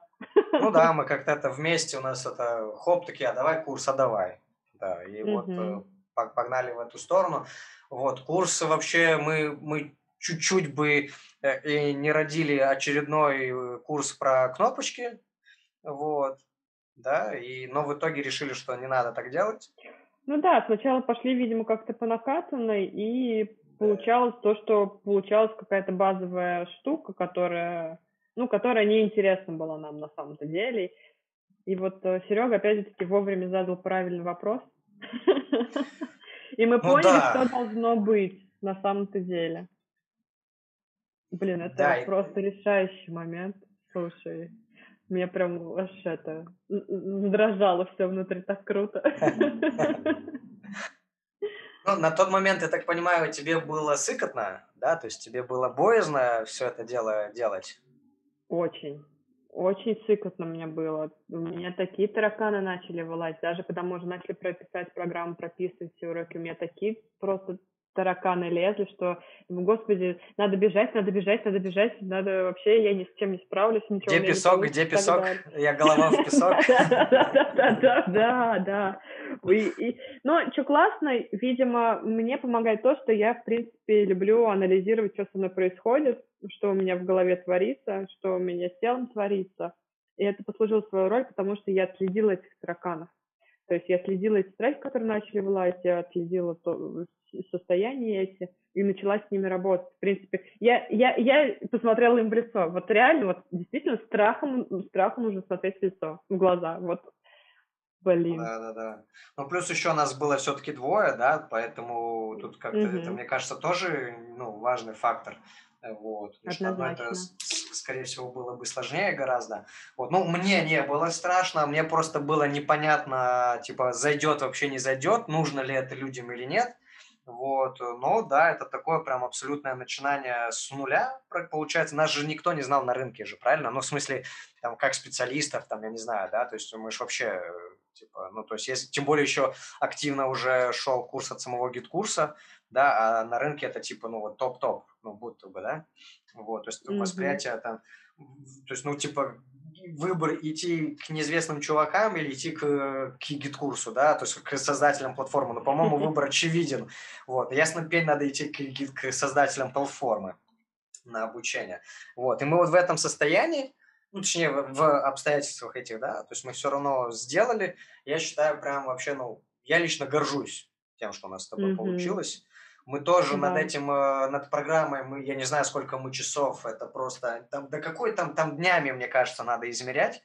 Ну да, мы как-то это вместе, у нас это хоп, такие, а давай курс, а давай. Да, и вот э, погнали в эту сторону. Вот, курсы вообще мы, мы чуть-чуть бы э, и не родили очередной э, курс про кнопочки, вот, да, и, но в итоге решили, что не надо так делать. Ну да, сначала пошли, видимо, как-то по накатанной, и получалось то, что получалась какая-то базовая штука, которая, ну, которая неинтересна была нам на самом-то деле. И вот э, Серега, опять же таки, вовремя задал правильный вопрос. [LAUGHS] И мы ну поняли, что должно быть на самом-то деле. Блин, это просто решающий момент. Слушай, меня прям аж это задрожало все внутри так круто. Ну, на тот момент, я так понимаю, тебе было сыкотно, да? То есть тебе было боязно все это дело делать? Очень. Очень сыкотно мне было. У меня такие тараканы начали вылазить. Даже когда мы уже начали прописать программу, прописывать все уроки, у меня такие просто тараканы лезли, что, господи, надо бежать, надо бежать, надо бежать, надо вообще, я ни с чем не справлюсь, ничего Где песок, не где песок? Я голова в песок. Да, да, да. Но что классно, видимо, мне помогает то, что я, в принципе, люблю анализировать, что со мной происходит, что у меня в голове творится, что у меня с телом творится. И это послужило свою роль, потому что я отследила этих тараканов. То есть я следила эти страхи, которые начали вылазить, я отследила то, состояние эти и начала с ними работать. В принципе, я, я, я посмотрела им в лицо. Вот реально, вот действительно страхом, страхом нужно смотреть в лицо, в глаза. Вот Блин. Да, да, да. Ну, плюс еще нас было все-таки двое, да, поэтому тут как-то Мгм. это, мне кажется, тоже, ну, важный фактор. Вот. Потому что одно это, скорее всего, было бы сложнее гораздо. Вот. Ну, мне не было страшно, мне просто было непонятно, типа, зайдет вообще, не зайдет, нужно ли это людям или нет. Вот. Но да, это такое прям абсолютное начинание с нуля, получается. Нас же никто не знал на рынке же, правильно? Ну, в смысле, там, как специалистов, там, я не знаю, да, то есть мы же вообще, типа, ну, то есть, если, тем более еще активно уже шел курс от самого GetCourse а, да, а на рынке это типа, ну, вот топ-топ, ну, будто бы, да, вот, то есть восприятие там, то есть, ну, типа, выбор идти к неизвестным чувакам или идти к, к GetCourse у, да, то есть к создателям платформы, но, по-моему, [LAUGHS] выбор очевиден, вот, ясно, теперь надо идти к, к создателям платформы на обучение, вот, и мы вот в этом состоянии, ну, точнее, в, в обстоятельствах этих, да, то есть мы все равно сделали, я считаю, прям вообще, ну, я лично горжусь тем, что у нас с тобой Мгм. получилось. Мы тоже над Да. этим, э, над программой, мы, я не знаю, сколько мы часов, это просто, там, да какой там, там днями, мне кажется, надо измерять.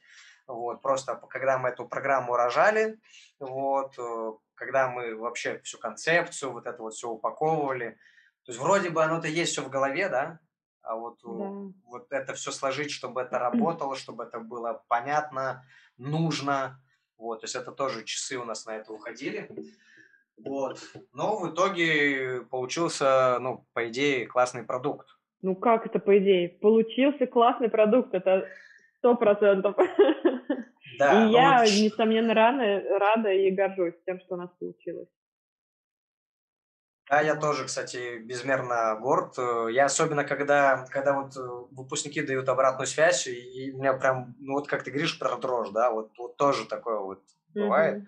Вот, просто когда мы эту программу рожали, вот, э, когда мы вообще всю концепцию, вот это вот все упаковывали. То есть вроде бы оно-то есть все в голове, да, а вот, э, Да. вот это все сложить, чтобы это работало, чтобы это было понятно, нужно. Вот, то есть это тоже часы у нас на это уходили. Вот. Но в итоге получился, ну, по идее, классный продукт. Ну как это по идее? Получился классный продукт, это сто процентов. Да, И ну я, вот несомненно, рада, рада и горжусь тем, что у нас получилось. Да, я тоже, кстати, безмерно горд. Я особенно, когда, когда вот э, выпускники дают обратную связь, и, и у меня прям, ну вот как ты говоришь про дрожь, да, вот, вот тоже такое вот бывает. Мгм.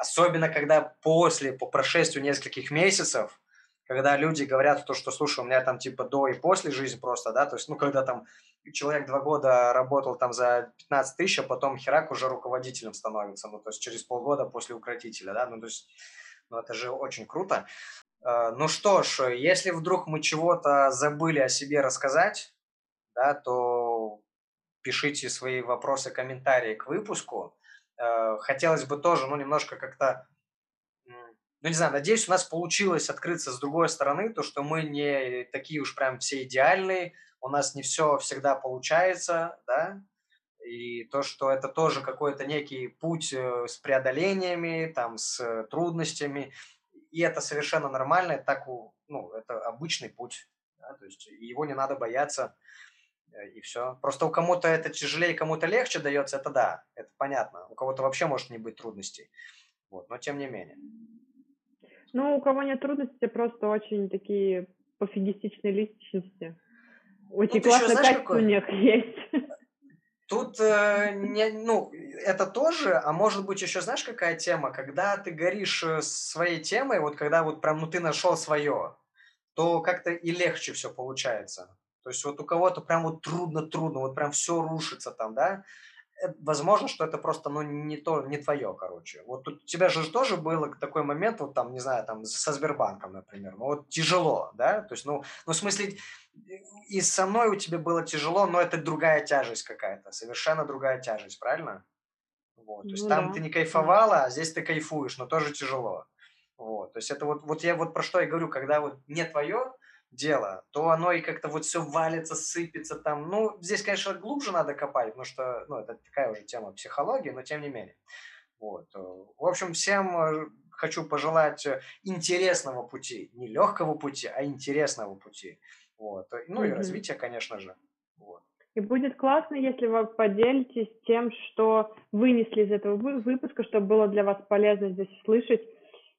Особенно, когда после, по прошествию нескольких месяцев, когда люди говорят то, что, слушай, у меня там типа до и после жизнь просто, да, то есть, ну, когда там человек два года работал там за 15 тысяч, а потом херак уже руководителем становится, ну, то есть через полгода после укротителя, да, ну, то есть, ну, это же очень круто. Э, Ну что ж, если вдруг мы чего-то забыли о себе рассказать, да, то пишите свои вопросы, комментарии к выпуску. Э, Хотелось бы тоже, ну, немножко как-то, ну, не знаю, надеюсь, у нас получилось открыться с другой стороны, то, что мы не такие уж прям все идеальные, у нас не все всегда получается, да, и то, что это тоже какой-то некий путь э, с преодолениями, там, с трудностями, и это совершенно нормально, так, ну, это обычный путь, да, то есть его не надо бояться, и все. Просто у кому-то это тяжелее, кому-то легче дается, это да, это понятно. У кого-то вообще может не быть трудностей, вот, но тем не менее. Ну, у кого нет трудностей, те просто очень такие пофигистичные личности. Очень Тут еще классное знаешь, качество у них есть. Тут, э, не, ну, это тоже, а может быть еще знаешь, какая тема? Когда ты горишь э, своей темой, вот когда вот прям, ну, ты нашел свое, то как-то и легче все получается. То есть вот у кого-то прям вот трудно-трудно, вот прям все рушится там, да? Э, Возможно, что это просто, ну, не то, не твое, короче. Вот у тебя же тоже был такой момент, вот там, не знаю, там, со Сбербанком, например, ну, вот тяжело, да? То есть, ну, ну, в смысле, и со мной у тебя было тяжело, но это другая тяжесть какая-то, совершенно другая тяжесть, правильно? Вот, то есть Ну там да, ты не кайфовала, а здесь ты кайфуешь, но тоже тяжело. Вот, то есть это вот, вот я вот про что и говорю, когда вот не твое дело, то оно и как-то вот все валится, сыпется там. Ну, здесь, конечно, глубже надо копать, потому что, ну, это такая уже тема психологии, но тем не менее. Вот. э, В общем, всем э, хочу пожелать э, интересного пути, не легкого пути, а интересного пути. Вот. Ну и Мгм. развития, конечно же. Вот. И будет классно, если вы поделитесь тем, что вынесли из этого вы- выпуска, чтобы было для вас полезно здесь слышать.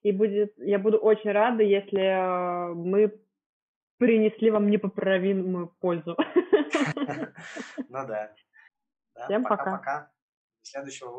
И будет, я буду очень рада, если мы принесли вам непоправимую пользу. [LAUGHS] Ну да. Всем пока. До следующего